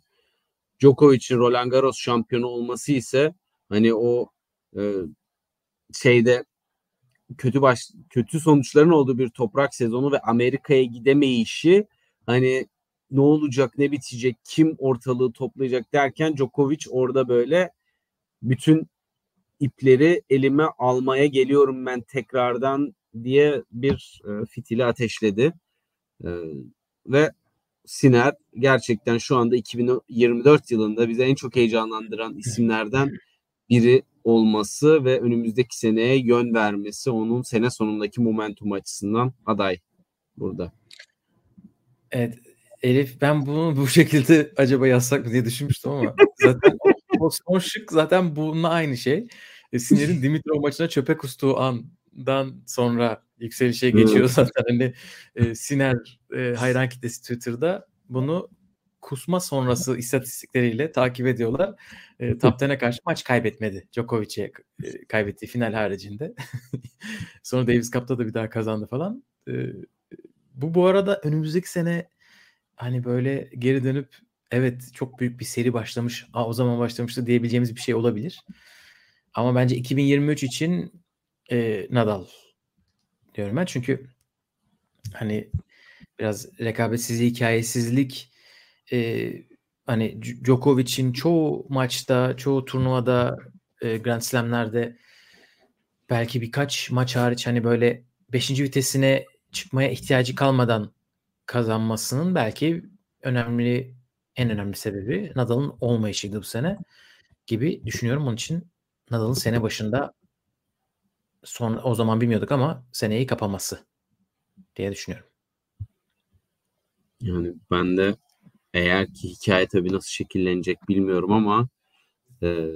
Djokovic'in Roland Garros şampiyonu olması ise hani o e, şeyde kötü baş kötü sonuçların olduğu bir toprak sezonu ve Amerika'ya gidemeyişi hani ne olacak ne bitecek kim ortalığı toplayacak derken Djokovic orada böyle bütün ipleri elime almaya geliyorum ben tekrardan diye bir e, fitili ateşledi. E, ve Siner gerçekten şu anda 2024 yılında bize en çok heyecanlandıran isimlerden biri olması ve önümüzdeki seneye yön vermesi onun sene sonundaki momentum açısından aday burada. Evet Elif ben bunu bu şekilde acaba yazsak mı diye düşünmüştüm ama zaten o son şık zaten bununla aynı şey. E, Siner'in Dimitrov maçına çöpe kustuğu andan sonra yükselişe geçiyor zaten. Hani e, Siner e, hayran kitlesi Twitter'da bunu kusma sonrası istatistikleriyle takip ediyorlar. E, Top 10'e karşı maç kaybetmedi. Djokovic'e e, kaybettiği final haricinde. Sonra Davis Cup'ta da bir daha kazandı falan. E, bu bu arada önümüzdeki sene hani böyle geri dönüp evet çok büyük bir seri başlamış. Aa, o zaman başlamıştı diyebileceğimiz bir şey olabilir. Ama bence 2023 için e, Nadal diyorum ben. Çünkü hani biraz rekabetsizlik, hikayesizlik e, hani Djokovic'in çoğu maçta, çoğu turnuvada e, Grand Slam'lerde belki birkaç maç hariç hani böyle 5. vitesine çıkmaya ihtiyacı kalmadan kazanmasının belki önemli en önemli sebebi Nadal'ın olmayışıydı bu sene gibi düşünüyorum. Onun için Nadal'ın sene başında son o zaman bilmiyorduk ama seneyi kapaması diye düşünüyorum. Yani ben de eğer ki hikaye tabii nasıl şekillenecek bilmiyorum ama e,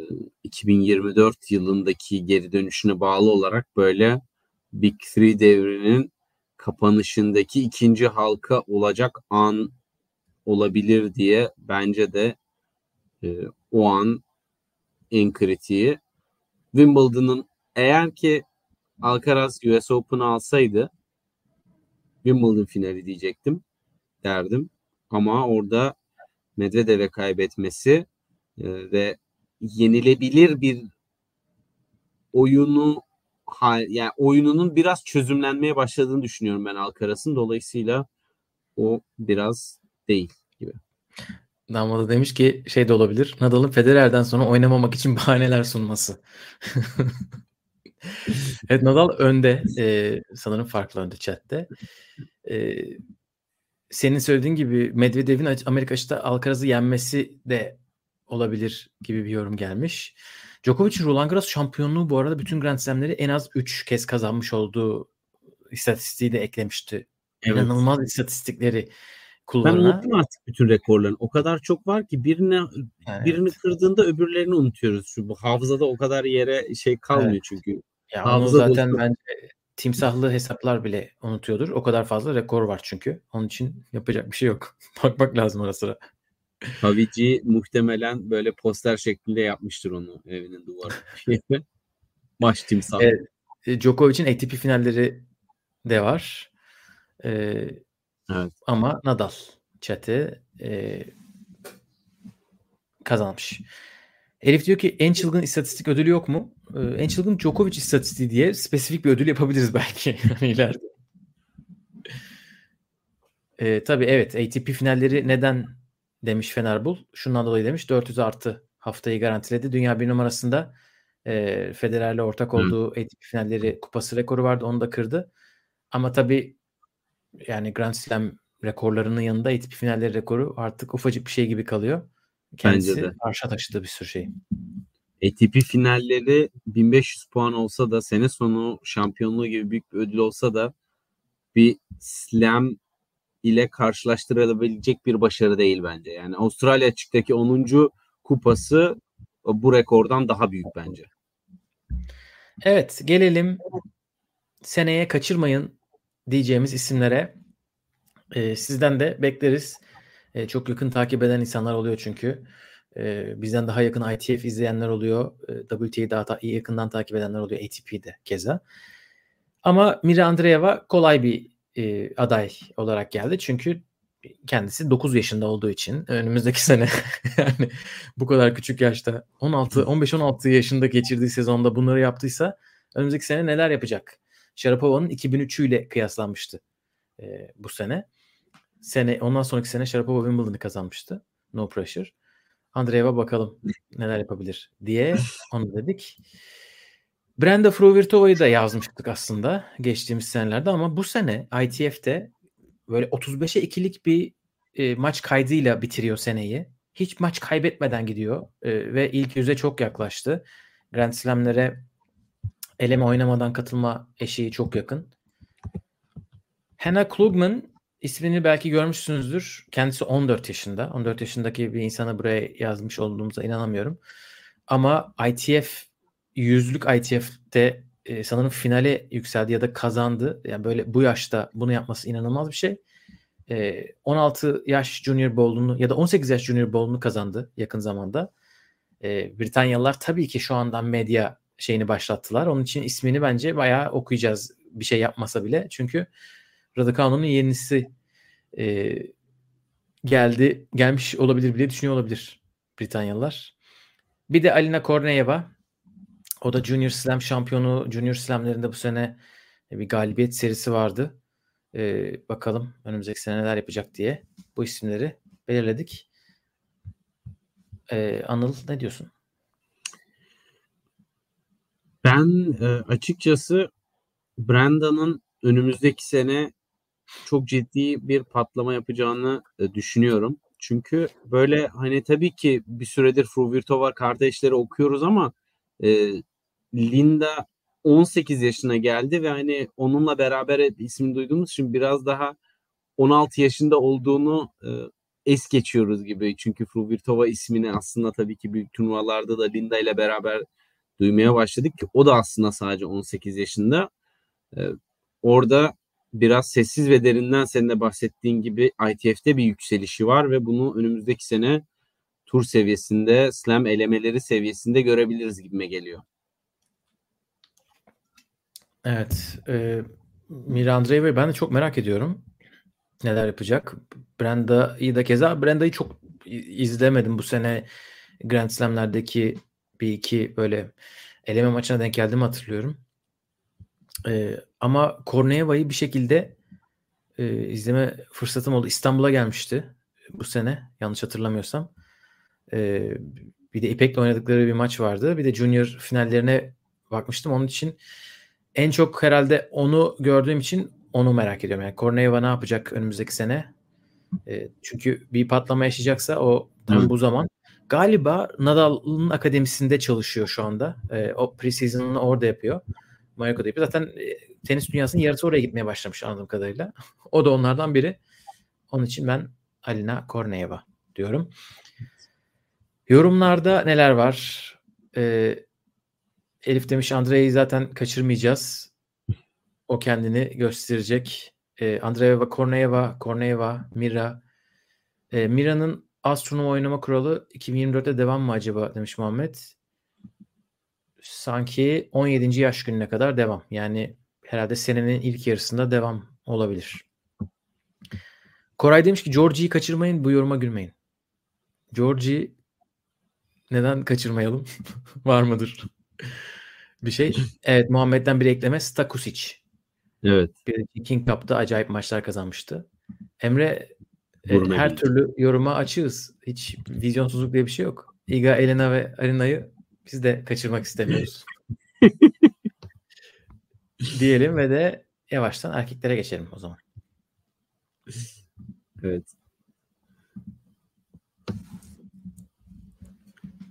2024 yılındaki geri dönüşüne bağlı olarak böyle Big Three devrinin kapanışındaki ikinci halka olacak an olabilir diye bence de e, o an en kritiği. Wimbledon'ın eğer ki Alcaraz US Open'ı alsaydı Wimbledon finali diyecektim derdim. Ama orada Medvedev'e kaybetmesi e, ve yenilebilir bir oyunu yani oyununun biraz çözümlenmeye başladığını düşünüyorum ben Alcaraz'ın. Dolayısıyla o biraz değil gibi. Damla demiş ki şey de olabilir. Nadal'ın Federer'den sonra oynamamak için bahaneler sunması. evet Nadal önde. Ee, sanırım farklı önde chatte. Ee, senin söylediğin gibi Medvedev'in Amerika açıkta Alcaraz'ı yenmesi de olabilir gibi bir yorum gelmiş. Djokovic'in Roland Garros şampiyonluğu bu arada bütün Grand Slam'leri en az 3 kez kazanmış olduğu istatistiği de eklemişti. Evet. İnanılmaz istatistikleri kullarına. Ben unuttum artık bütün rekorların. O kadar çok var ki birine evet. birini kırdığında öbürlerini unutuyoruz. Şu bu hafızada o kadar yere şey kalmıyor evet. çünkü. Ya Hafıza zaten dostum. bence timsahlı hesaplar bile unutuyordur. O kadar fazla rekor var çünkü. Onun için yapacak bir şey yok. Bakmak lazım ara sıra. Havici muhtemelen böyle poster şeklinde yapmıştır onu evinin duvarına. Baş timsah. Evet. Djokovic'in ATP finalleri de var. Ee, evet. Ama Nadal chat'i e, kazanmış. Elif diyor ki en çılgın istatistik ödülü yok mu? Ee, en çılgın Djokovic istatistiği diye spesifik bir ödül yapabiliriz belki ileride. Ee, tabii evet ATP finalleri neden demiş Fenerbul. Şundan dolayı demiş 400 artı haftayı garantiledi. Dünya bir numarasında e, Federer'le ortak olduğu Hı. ATP finalleri kupası rekoru vardı. Onu da kırdı. Ama tabii yani Grand Slam rekorlarının yanında ATP finalleri rekoru artık ufacık bir şey gibi kalıyor. Kendisi Bence de. arşa taşıdığı bir sürü şey. ATP finalleri 1500 puan olsa da sene sonu şampiyonluğu gibi büyük bir ödül olsa da bir slam ile karşılaştırılabilecek bir başarı değil bence. Yani Avustralya açıktaki 10. kupası bu rekordan daha büyük bence. Evet gelelim seneye kaçırmayın diyeceğimiz isimlere. Ee, sizden de bekleriz. Ee, çok yakın takip eden insanlar oluyor çünkü. Ee, bizden daha yakın ITF izleyenler oluyor. Ee, WTA'yı daha ta- yakından takip edenler oluyor. ATP'de keza. Ama Mira Andreeva kolay bir e, aday olarak geldi. Çünkü kendisi 9 yaşında olduğu için önümüzdeki sene yani bu kadar küçük yaşta 16 15-16 yaşında geçirdiği sezonda bunları yaptıysa önümüzdeki sene neler yapacak? Sharapova'nın 2003'ü ile kıyaslanmıştı e, bu sene. Sene ondan sonraki sene Sharapova Wimbledon'ı kazanmıştı. No pressure. Andreeva bakalım neler yapabilir diye onu dedik. Brenda Fruvirtova'yı da yazmıştık aslında geçtiğimiz senelerde ama bu sene ITF'te böyle 35'e 2'lik bir e, maç kaydıyla bitiriyor seneyi. Hiç maç kaybetmeden gidiyor e, ve ilk yüze çok yaklaştı. Grand Slam'lere eleme oynamadan katılma eşiği çok yakın. Hannah Klugman ismini belki görmüşsünüzdür. Kendisi 14 yaşında. 14 yaşındaki bir insanı buraya yazmış olduğumuza inanamıyorum. Ama ITF yüzlük ITF'de e, sanırım finale yükseldi ya da kazandı. Yani böyle bu yaşta bunu yapması inanılmaz bir şey. E, 16 yaş Junior Bowl'unu ya da 18 yaş Junior Bowl'unu kazandı yakın zamanda. E, Britanyalılar tabii ki şu andan medya şeyini başlattılar. Onun için ismini bence bayağı okuyacağız bir şey yapmasa bile. Çünkü Raducanu'nun yenisi e, geldi gelmiş olabilir bile düşünüyor olabilir Britanyalılar. Bir de Alina Korneyeva. O da Junior Slam şampiyonu. Junior Slam'lerinde bu sene bir galibiyet serisi vardı. Ee, bakalım önümüzdeki sene neler yapacak diye bu isimleri belirledik. Ee, Anıl ne diyorsun? Ben e, açıkçası Branda'nın önümüzdeki sene çok ciddi bir patlama yapacağını e, düşünüyorum. Çünkü böyle hani tabii ki bir süredir Fruvirtova kardeşleri okuyoruz ama e, Linda 18 yaşına geldi ve hani onunla beraber ismini duyduğumuz için biraz daha 16 yaşında olduğunu e, es geçiyoruz gibi. Çünkü Fruvirtova ismini aslında tabii ki büyük turnuvalarda da Linda ile beraber duymaya başladık ki o da aslında sadece 18 yaşında. Ee, orada biraz sessiz ve derinden senin de bahsettiğin gibi ITF'de bir yükselişi var ve bunu önümüzdeki sene tur seviyesinde, slam elemeleri seviyesinde görebiliriz gibime geliyor. Evet. E, Mira Andreeva'yı ben de çok merak ediyorum. Neler yapacak? Brenda'yı da keza. Brenda'yı çok izlemedim bu sene Grand Slam'lerdeki bir iki böyle eleme maçına denk geldiğimi hatırlıyorum. E, ama Korneyeva'yı bir şekilde e, izleme fırsatım oldu. İstanbul'a gelmişti bu sene yanlış hatırlamıyorsam. E, bir de İpek'le oynadıkları bir maç vardı. Bir de Junior finallerine bakmıştım. Onun için en çok herhalde onu gördüğüm için onu merak ediyorum. Yani Korneyeva ne yapacak önümüzdeki sene? E, çünkü bir patlama yaşayacaksa o tam Hı. bu zaman. Galiba Nadal'ın akademisinde çalışıyor şu anda. E, o preseason'ını orada yapıyor. Mayoka'da yapıyor. Zaten e, tenis dünyasının yarısı oraya gitmeye başlamış anladığım kadarıyla. o da onlardan biri. Onun için ben Alina Korneyeva diyorum. Yorumlarda neler var? Ee, Elif demiş Andrei'yi zaten kaçırmayacağız. O kendini gösterecek. Ee, Andreeva, Korneyeva, Korneyeva, Mira. Ee, Mira'nın az turnuva oynama kuralı 2024'te devam mı acaba demiş Muhammed. Sanki 17. yaş gününe kadar devam. Yani herhalde senenin ilk yarısında devam olabilir. Koray demiş ki Georgie'yi kaçırmayın bu yoruma gülmeyin. Georgie neden kaçırmayalım? Var mıdır? bir şey. Evet Muhammed'den bir ekleme Stakusic. Evet. Bir King Cup'ta acayip maçlar kazanmıştı. Emre e, her türlü yoruma açığız. Hiç vizyonsuzluk diye bir şey yok. Iga, Elena ve Arina'yı biz de kaçırmak istemiyoruz. Diyelim ve de yavaştan erkeklere geçelim o zaman. Evet.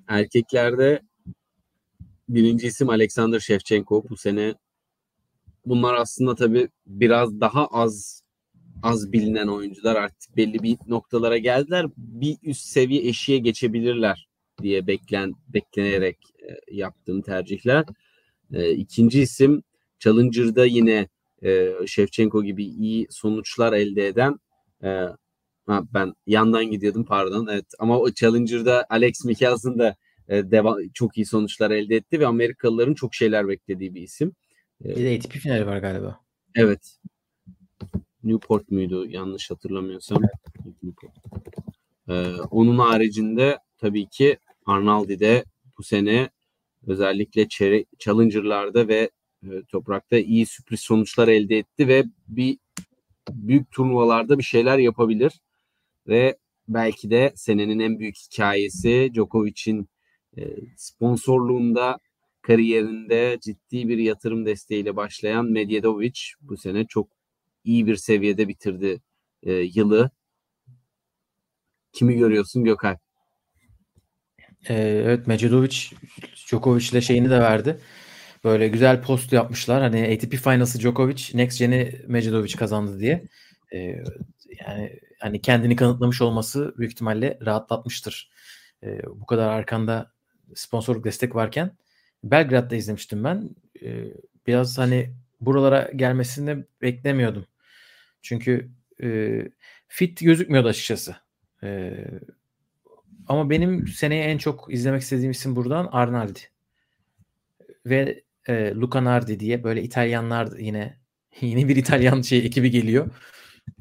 Erkeklerde birinci isim Alexander Shevchenko bu sene. Bunlar aslında tabii biraz daha az az bilinen oyuncular artık belli bir noktalara geldiler. Bir üst seviye eşiğe geçebilirler diye beklen beklenerek e, yaptığım tercihler. E, ikinci isim Challenger'da yine e, Shevchenko gibi iyi sonuçlar elde eden e, ha, ben yandan gidiyordum pardon evet ama o Challenger'da Alex Michelsen de e, deva, çok iyi sonuçlar elde etti ve Amerikalıların çok şeyler beklediği bir isim. E, bir de ATP finali var galiba. Evet. Newport muydu yanlış hatırlamıyorsam. Newport. Ee, onun haricinde tabii ki Arnaldi de bu sene özellikle Challenger'larda ve e, toprakta iyi sürpriz sonuçlar elde etti ve bir büyük turnuvalarda bir şeyler yapabilir ve belki de senenin en büyük hikayesi Djokovic'in e, sponsorluğunda kariyerinde ciddi bir yatırım desteğiyle başlayan Medjedovic bu sene çok iyi bir seviyede bitirdi e, yılı. Kimi görüyorsun Gökay? Ee, evet Medjedovic Djokovic ile şeyini de verdi. Böyle güzel post yapmışlar. Hani ATP Finals'ı Djokovic, Next Gen'i Medjedovic kazandı diye. Ee, yani hani kendini kanıtlamış olması büyük ihtimalle rahatlatmıştır. Ee, bu kadar arkanda sponsorluk destek varken Belgrad'da izlemiştim ben. Ee, biraz hani buralara gelmesini beklemiyordum. Çünkü e, fit gözükmüyordu açıkçası. E, ama benim seneye en çok izlemek istediğim isim buradan Arnaldi. Ve e, Luca Nardi diye böyle İtalyanlar yine yine bir İtalyan şey ekibi geliyor.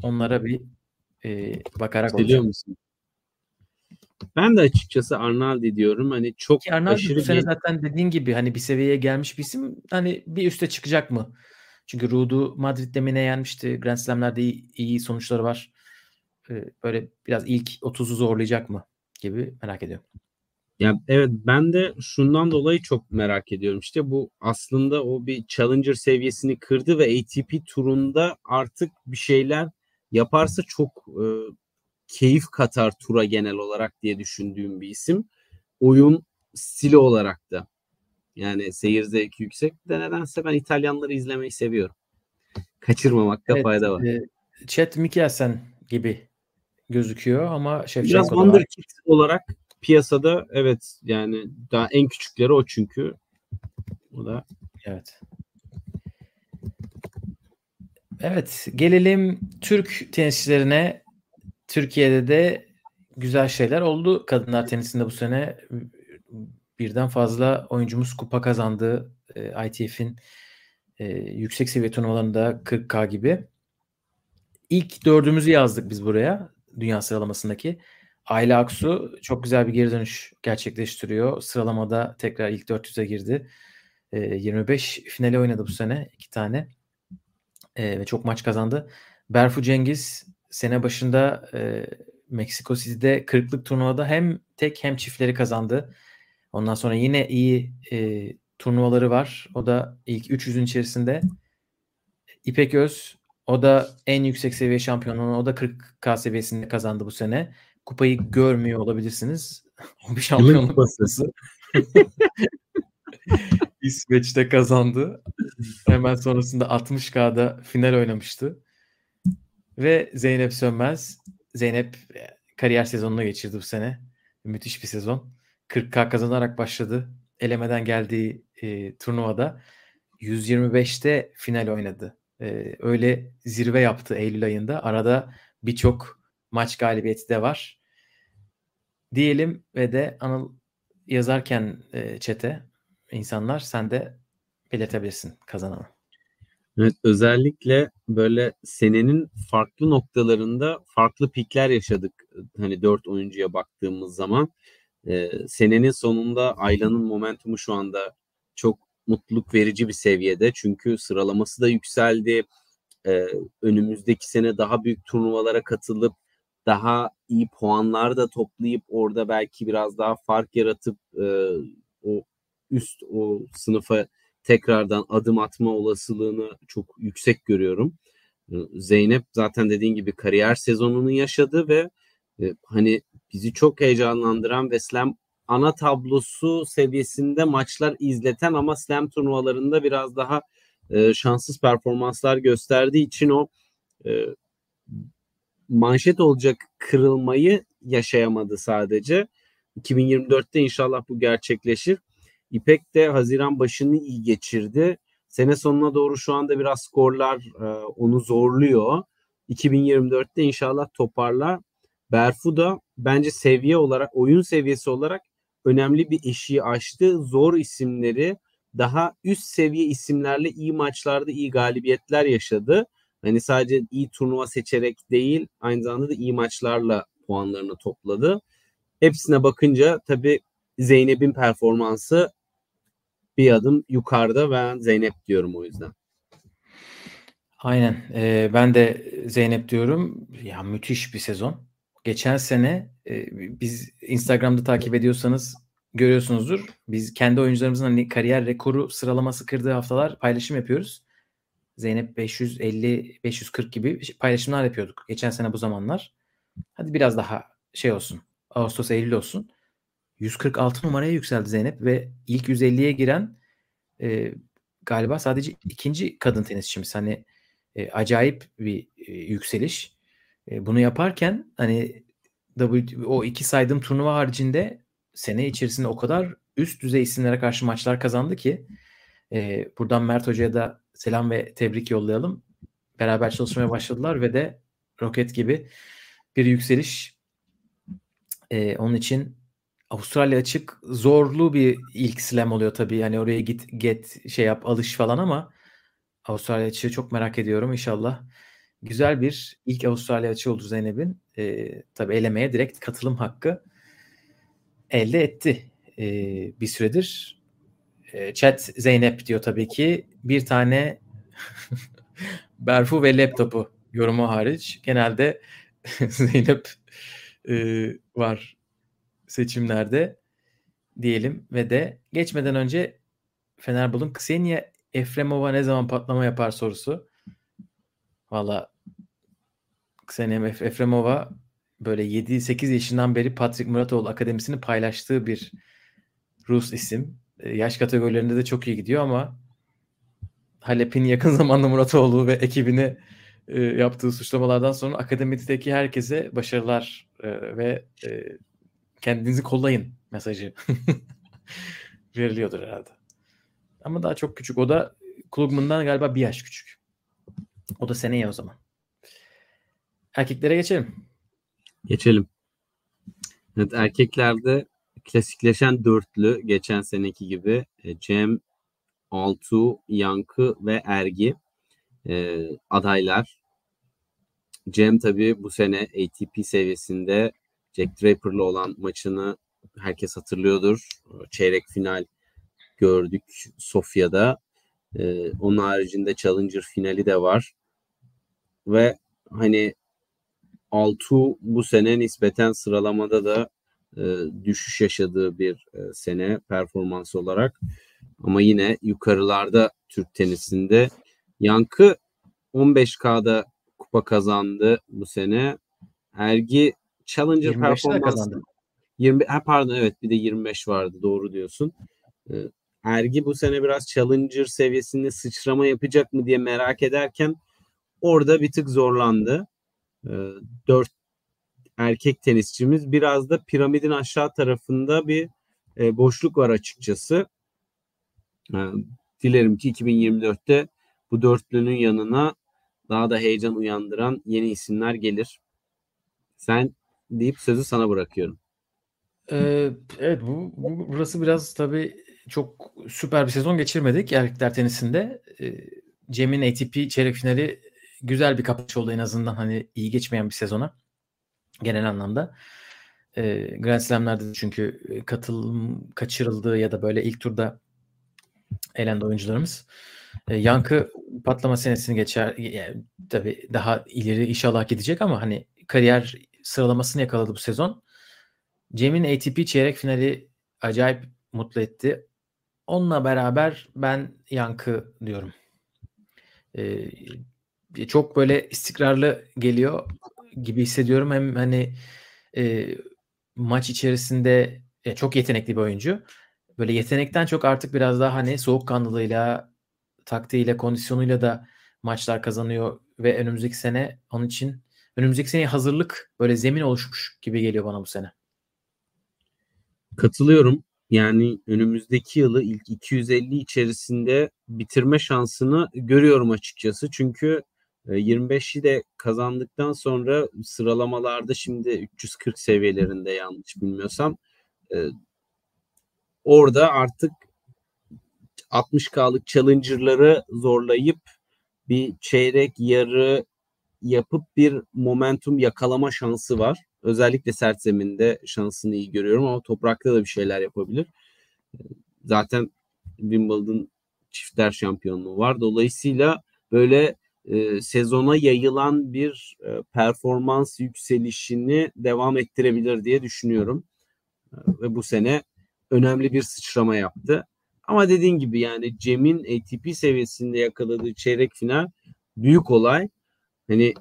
Onlara bir e, bakarak olacağım. musun? Ben de açıkçası Arnaldi diyorum. Hani çok Ki Arnaldo aşırı bu sene bir zaten dediğin gibi hani bir seviyeye gelmiş bir isim hani bir üste çıkacak mı? Çünkü Ruud'u Madrid'de mi ne yenmişti? Grand Slam'lerde iyi, iyi sonuçları var. Ee, böyle biraz ilk 30'u zorlayacak mı gibi merak ediyorum. Ya evet ben de şundan dolayı çok merak ediyorum. İşte bu aslında o bir challenger seviyesini kırdı ve ATP turunda artık bir şeyler yaparsa çok e, keyif katar tura genel olarak diye düşündüğüm bir isim. Oyun stili olarak da. Yani seyir zevki yüksek de nedense ben İtalyanları izlemeyi seviyorum. Kaçırmamakta Evet, fayda var. e, Chet Mikkelsen gibi gözüküyor ama Biraz da var. wonderkid olarak piyasada evet yani daha en küçükleri o çünkü. O da Evet. Evet, gelelim Türk tenisçilerine. Türkiye'de de güzel şeyler oldu. Kadınlar tenisinde bu sene birden fazla oyuncumuz kupa kazandı. E, ITF'in e, yüksek seviye turnuvalarında 40K gibi. İlk dördümüzü yazdık biz buraya dünya sıralamasındaki. Ayla Aksu çok güzel bir geri dönüş gerçekleştiriyor. Sıralamada tekrar ilk 400'e girdi. E, 25 finali oynadı bu sene iki tane. E, ve çok maç kazandı. Berfu Cengiz sene başında e, Meksiko City'de 40'lık turnuvada hem tek hem çiftleri kazandı. Ondan sonra yine iyi e, turnuvaları var. O da ilk 300'ün içerisinde. İpek Öz o da en yüksek seviye şampiyonluğunu o da 40K seviyesinde kazandı bu sene. Kupayı görmüyor olabilirsiniz. O bir şampiyonluk kupası. İsveç'te kazandı. Hemen sonrasında 60K'da final oynamıştı. Ve Zeynep Sönmez. Zeynep e, kariyer sezonunu geçirdi bu sene. Müthiş bir sezon. 40K kazanarak başladı. Elemeden geldiği e, turnuvada 125'te final oynadı. E, öyle zirve yaptı Eylül ayında. Arada birçok maç galibiyeti de var. Diyelim ve de Anıl yazarken e, çete insanlar sen de belirtebilirsin kazananı. Evet, özellikle böyle senenin farklı noktalarında farklı pikler yaşadık. Hani dört oyuncuya baktığımız zaman e, senenin sonunda Ayla'nın momentumu şu anda çok mutluluk verici bir seviyede. Çünkü sıralaması da yükseldi. E, önümüzdeki sene daha büyük turnuvalara katılıp daha iyi puanlar da toplayıp orada belki biraz daha fark yaratıp e, o üst o sınıfa tekrardan adım atma olasılığını çok yüksek görüyorum. Zeynep zaten dediğin gibi kariyer sezonunu yaşadı ve e, hani bizi çok heyecanlandıran ve slam ana tablosu seviyesinde maçlar izleten ama slam turnuvalarında biraz daha e, şanssız performanslar gösterdiği için o e, manşet olacak kırılmayı yaşayamadı sadece. 2024'te inşallah bu gerçekleşir. İpek de Haziran başını iyi geçirdi. Sene sonuna doğru şu anda biraz skorlar e, onu zorluyor. 2024'te inşallah toparlar. Berfu da bence seviye olarak, oyun seviyesi olarak önemli bir eşiği aştı. Zor isimleri daha üst seviye isimlerle iyi maçlarda iyi galibiyetler yaşadı. Hani sadece iyi turnuva seçerek değil, aynı zamanda da iyi maçlarla puanlarını topladı. Hepsine bakınca tabii Zeynep'in performansı bir adım yukarıda ben Zeynep diyorum o yüzden. Aynen. Ee, ben de Zeynep diyorum. Ya müthiş bir sezon. Geçen sene e, biz Instagram'da takip ediyorsanız görüyorsunuzdur. Biz kendi oyuncularımızın hani kariyer rekoru sıralaması kırdığı haftalar paylaşım yapıyoruz. Zeynep 550 540 gibi paylaşımlar yapıyorduk geçen sene bu zamanlar. Hadi biraz daha şey olsun. Ağustos Eylül olsun. 146 numaraya yükseldi Zeynep ve ilk 150'ye giren e, galiba sadece ikinci kadın tenisçimiz. Hani e, acayip bir e, yükseliş. E, bunu yaparken hani w, o iki saydığım turnuva haricinde sene içerisinde o kadar üst düzey isimlere karşı maçlar kazandı ki e, buradan Mert Hoca'ya da selam ve tebrik yollayalım. Beraber çalışmaya başladılar ve de roket gibi bir yükseliş. E, onun için Avustralya açık zorlu bir ilk slam oluyor tabii. Yani oraya git get şey yap alış falan ama Avustralya açığı çok merak ediyorum. İnşallah güzel bir ilk Avustralya açı oldu Zeynep'in. E, tabii elemeye direkt katılım hakkı elde etti e, bir süredir. E, chat Zeynep diyor tabii ki. Bir tane Berfu ve laptopu yorumu hariç genelde Zeynep e, var seçimlerde diyelim ve de geçmeden önce Fenerbahçe'nin Ksenia Efremova ne zaman patlama yapar sorusu. Valla Ksenia Efremova böyle 7-8 yaşından beri Patrick Muratoğlu Akademisi'ni paylaştığı bir Rus isim. E, yaş kategorilerinde de çok iyi gidiyor ama Halep'in yakın zamanda Muratoğlu ve ekibini e, yaptığı suçlamalardan sonra akademideki herkese başarılar e, ve kendinizi kollayın mesajı veriliyordur herhalde. Ama daha çok küçük. O da Klugman'dan galiba bir yaş küçük. O da seneye o zaman. Erkeklere geçelim. Geçelim. Evet, erkeklerde klasikleşen dörtlü geçen seneki gibi e, Cem, Altu, Yankı ve Ergi e, adaylar. Cem tabii bu sene ATP seviyesinde Jack Draper'la olan maçını herkes hatırlıyordur. Çeyrek final gördük Sofya'da. Ee, onun haricinde Challenger finali de var. Ve hani Altu bu sene nispeten sıralamada da e, düşüş yaşadığı bir e, sene performans olarak. Ama yine yukarılarda Türk tenisinde. Yankı 15K'da kupa kazandı bu sene. Ergi Challenger performansı 20 ha pardon evet bir de 25 vardı doğru diyorsun. Ee, Ergi bu sene biraz Challenger seviyesinde sıçrama yapacak mı diye merak ederken orada bir tık zorlandı. Ee, 4 erkek tenisçimiz biraz da piramidin aşağı tarafında bir e, boşluk var açıkçası. Ee, dilerim ki 2024'te bu dörtlünün yanına daha da heyecan uyandıran yeni isimler gelir. Sen deyip sözü sana bırakıyorum. Ee, evet bu, bu burası biraz tabii çok süper bir sezon geçirmedik erkekler tenisinde. Ee, Cem'in ATP çeyrek finali güzel bir kapatış oldu en azından hani iyi geçmeyen bir sezona genel anlamda. Ee, Grand Slam'lerde çünkü katılım kaçırıldı ya da böyle ilk turda elendi oyuncularımız. Ee, Yankı patlama senesini geçer. Yani, tabii daha ileri inşallah gidecek ama hani kariyer sıralamasını yakaladı bu sezon. Cem'in ATP çeyrek finali acayip mutlu etti. Onunla beraber ben Yankı diyorum. Ee, çok böyle istikrarlı geliyor gibi hissediyorum. Hem hani e, maç içerisinde e, çok yetenekli bir oyuncu. Böyle yetenekten çok artık biraz daha hani soğukkanlılığıyla, taktiğiyle, kondisyonuyla da maçlar kazanıyor ve önümüzdeki sene onun için önümüzdeki seneye hazırlık böyle zemin oluşmuş gibi geliyor bana bu sene. Katılıyorum. Yani önümüzdeki yılı ilk 250 içerisinde bitirme şansını görüyorum açıkçası. Çünkü 25'i e, de kazandıktan sonra sıralamalarda şimdi 340 seviyelerinde yanlış bilmiyorsam orada artık 60K'lık challenger'ları zorlayıp bir çeyrek yarı yapıp bir momentum yakalama şansı var. Özellikle sert zeminde şansını iyi görüyorum ama toprakta da bir şeyler yapabilir. Zaten Wimbledon çiftler şampiyonluğu var. Dolayısıyla böyle e, sezona yayılan bir e, performans yükselişini devam ettirebilir diye düşünüyorum. E, ve bu sene önemli bir sıçrama yaptı. Ama dediğin gibi yani Cem'in ATP seviyesinde yakaladığı çeyrek final büyük olay. Hani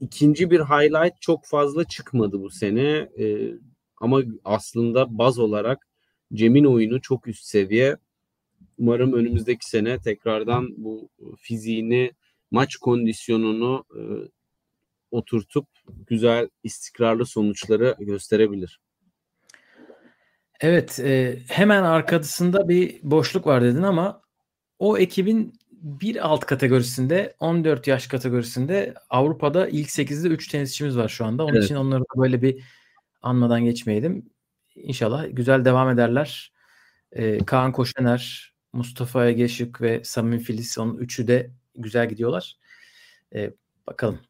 ikinci bir highlight çok fazla çıkmadı bu sene. E, ama aslında baz olarak Cem'in oyunu çok üst seviye. Umarım önümüzdeki sene tekrardan bu fiziğini, maç kondisyonunu e, oturtup güzel, istikrarlı sonuçları gösterebilir. Evet, e, hemen arkasında bir boşluk var dedin ama o ekibin bir alt kategorisinde 14 yaş kategorisinde Avrupa'da ilk 8'de 3 tenisçimiz var şu anda. Onun evet. için onları da böyle bir anmadan geçmeyelim. İnşallah güzel devam ederler. Ee, Kaan Koşener, Mustafa Ege Şık ve Samim Filiz onun üçü de güzel gidiyorlar. Ee, Bakalım.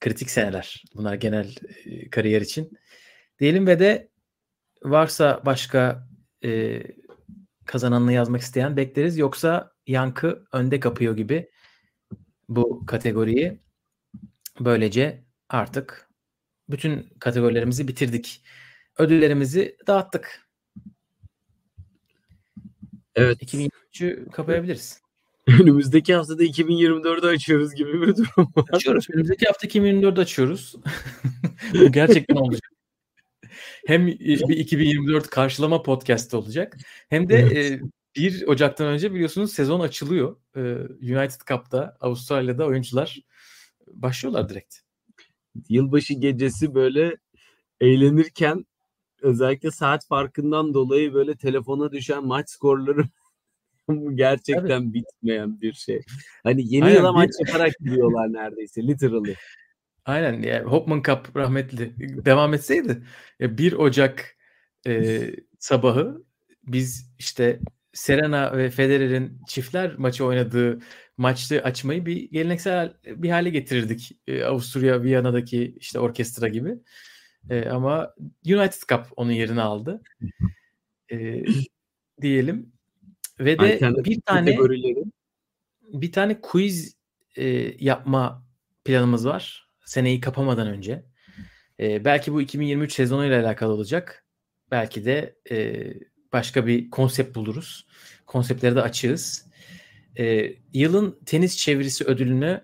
Kritik seneler. Bunlar genel e, kariyer için. Diyelim ve de varsa başka e, kazananını yazmak isteyen bekleriz. Yoksa yankı önde kapıyor gibi bu kategoriyi. Böylece artık bütün kategorilerimizi bitirdik. Ödüllerimizi dağıttık. Evet. 2023'ü kapayabiliriz. Önümüzdeki haftada 2024'ü açıyoruz gibi bir durum var. Açıyoruz. Önümüzdeki hafta 2024'ü açıyoruz. Bu gerçekten olacak. Hem bir 2024 karşılama podcast olacak. Hem de Evet. e, 1 Ocak'tan önce biliyorsunuz sezon açılıyor. E, United Cup'ta Avustralya'da oyuncular başlıyorlar direkt. Yılbaşı gecesi böyle eğlenirken özellikle saat farkından dolayı böyle telefona düşen maç skorları bu gerçekten bitmeyen bir şey. Hani yeni Aynen, yıla maç yaparak giriyorlar neredeyse literally. Aynen yani Hopman Cup rahmetli devam etseydi ya 1 Ocak e, sabahı biz işte Serena ve Federer'in çiftler maçı oynadığı maçlı açmayı bir geleneksel bir hale getirirdik. E, Avusturya Viyana'daki işte orkestra gibi. E, ama United Cup onun yerini aldı. E, diyelim. Ve de Alternatif bir tane bir tane quiz e, yapma planımız var. Seneyi kapamadan önce. E, belki bu 2023 sezonuyla alakalı olacak. Belki de e, başka bir konsept buluruz. Konseptleri de açığız. E, yılın tenis çevirisi ödülünü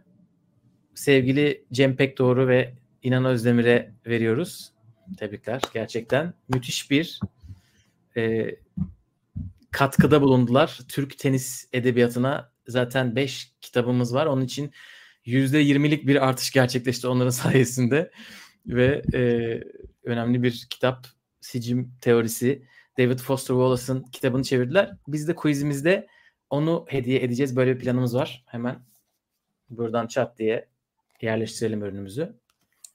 sevgili Cem Pekdoğru ve İnan Özdemir'e veriyoruz. Tebrikler. Gerçekten müthiş bir e, katkıda bulundular. Türk tenis edebiyatına zaten 5 kitabımız var. Onun için %20'lik bir artış gerçekleşti onların sayesinde. Ve e, önemli bir kitap Sicim Teorisi David Foster Wallace'ın kitabını çevirdiler. Biz de quizimizde onu hediye edeceğiz. Böyle bir planımız var. Hemen buradan çat diye yerleştirelim ürünümüzü.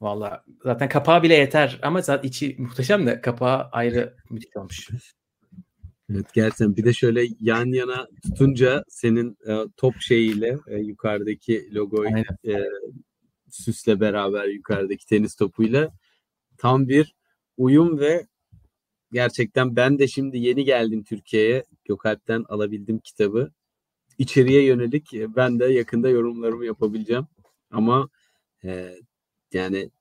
Valla zaten kapağı bile yeter ama zaten içi muhteşem de kapağı ayrı müthiş olmuş. Evet gerçekten bir de şöyle yan yana tutunca senin e, top şeyiyle e, yukarıdaki logoyu e, süsle beraber yukarıdaki tenis topuyla tam bir uyum ve gerçekten ben de şimdi yeni geldim Türkiye'ye Gökalp'ten alabildim kitabı. İçeriye yönelik e, ben de yakında yorumlarımı yapabileceğim. Ama e, yani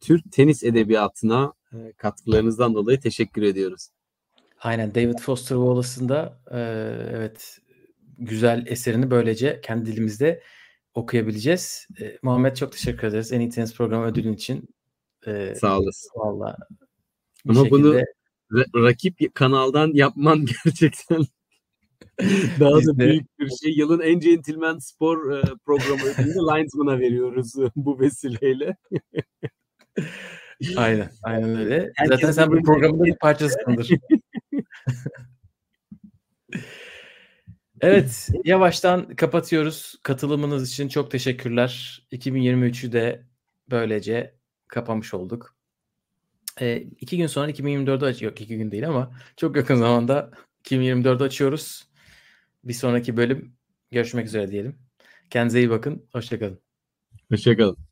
Türk tenis edebiyatına e, katkılarınızdan dolayı teşekkür ediyoruz. Aynen David Foster Wallace'ın da e, evet güzel eserini böylece kendi dilimizde okuyabileceğiz. E, Muhammed çok teşekkür ederiz. En iyi tenis programı ödülün için. E, Sağ olasın. Valla Ama bunu ra- rakip kanaldan yapman gerçekten daha da büyük bir şey. Yılın en centilmen spor e, programı ödülünü Linesman'a veriyoruz bu vesileyle. aynen, aynen öyle. Herkes Zaten sen bu programın bir parçasısındır. Evet, yavaştan kapatıyoruz. Katılımınız için çok teşekkürler. 2023'ü de böylece kapamış olduk. E, iki gün sonra 2024'ü aç yok iki gün değil ama çok yakın zamanda 2024'ü açıyoruz. Bir sonraki bölüm görüşmek üzere diyelim. Kendinize iyi bakın. Hoşçakalın. Hoşçakalın.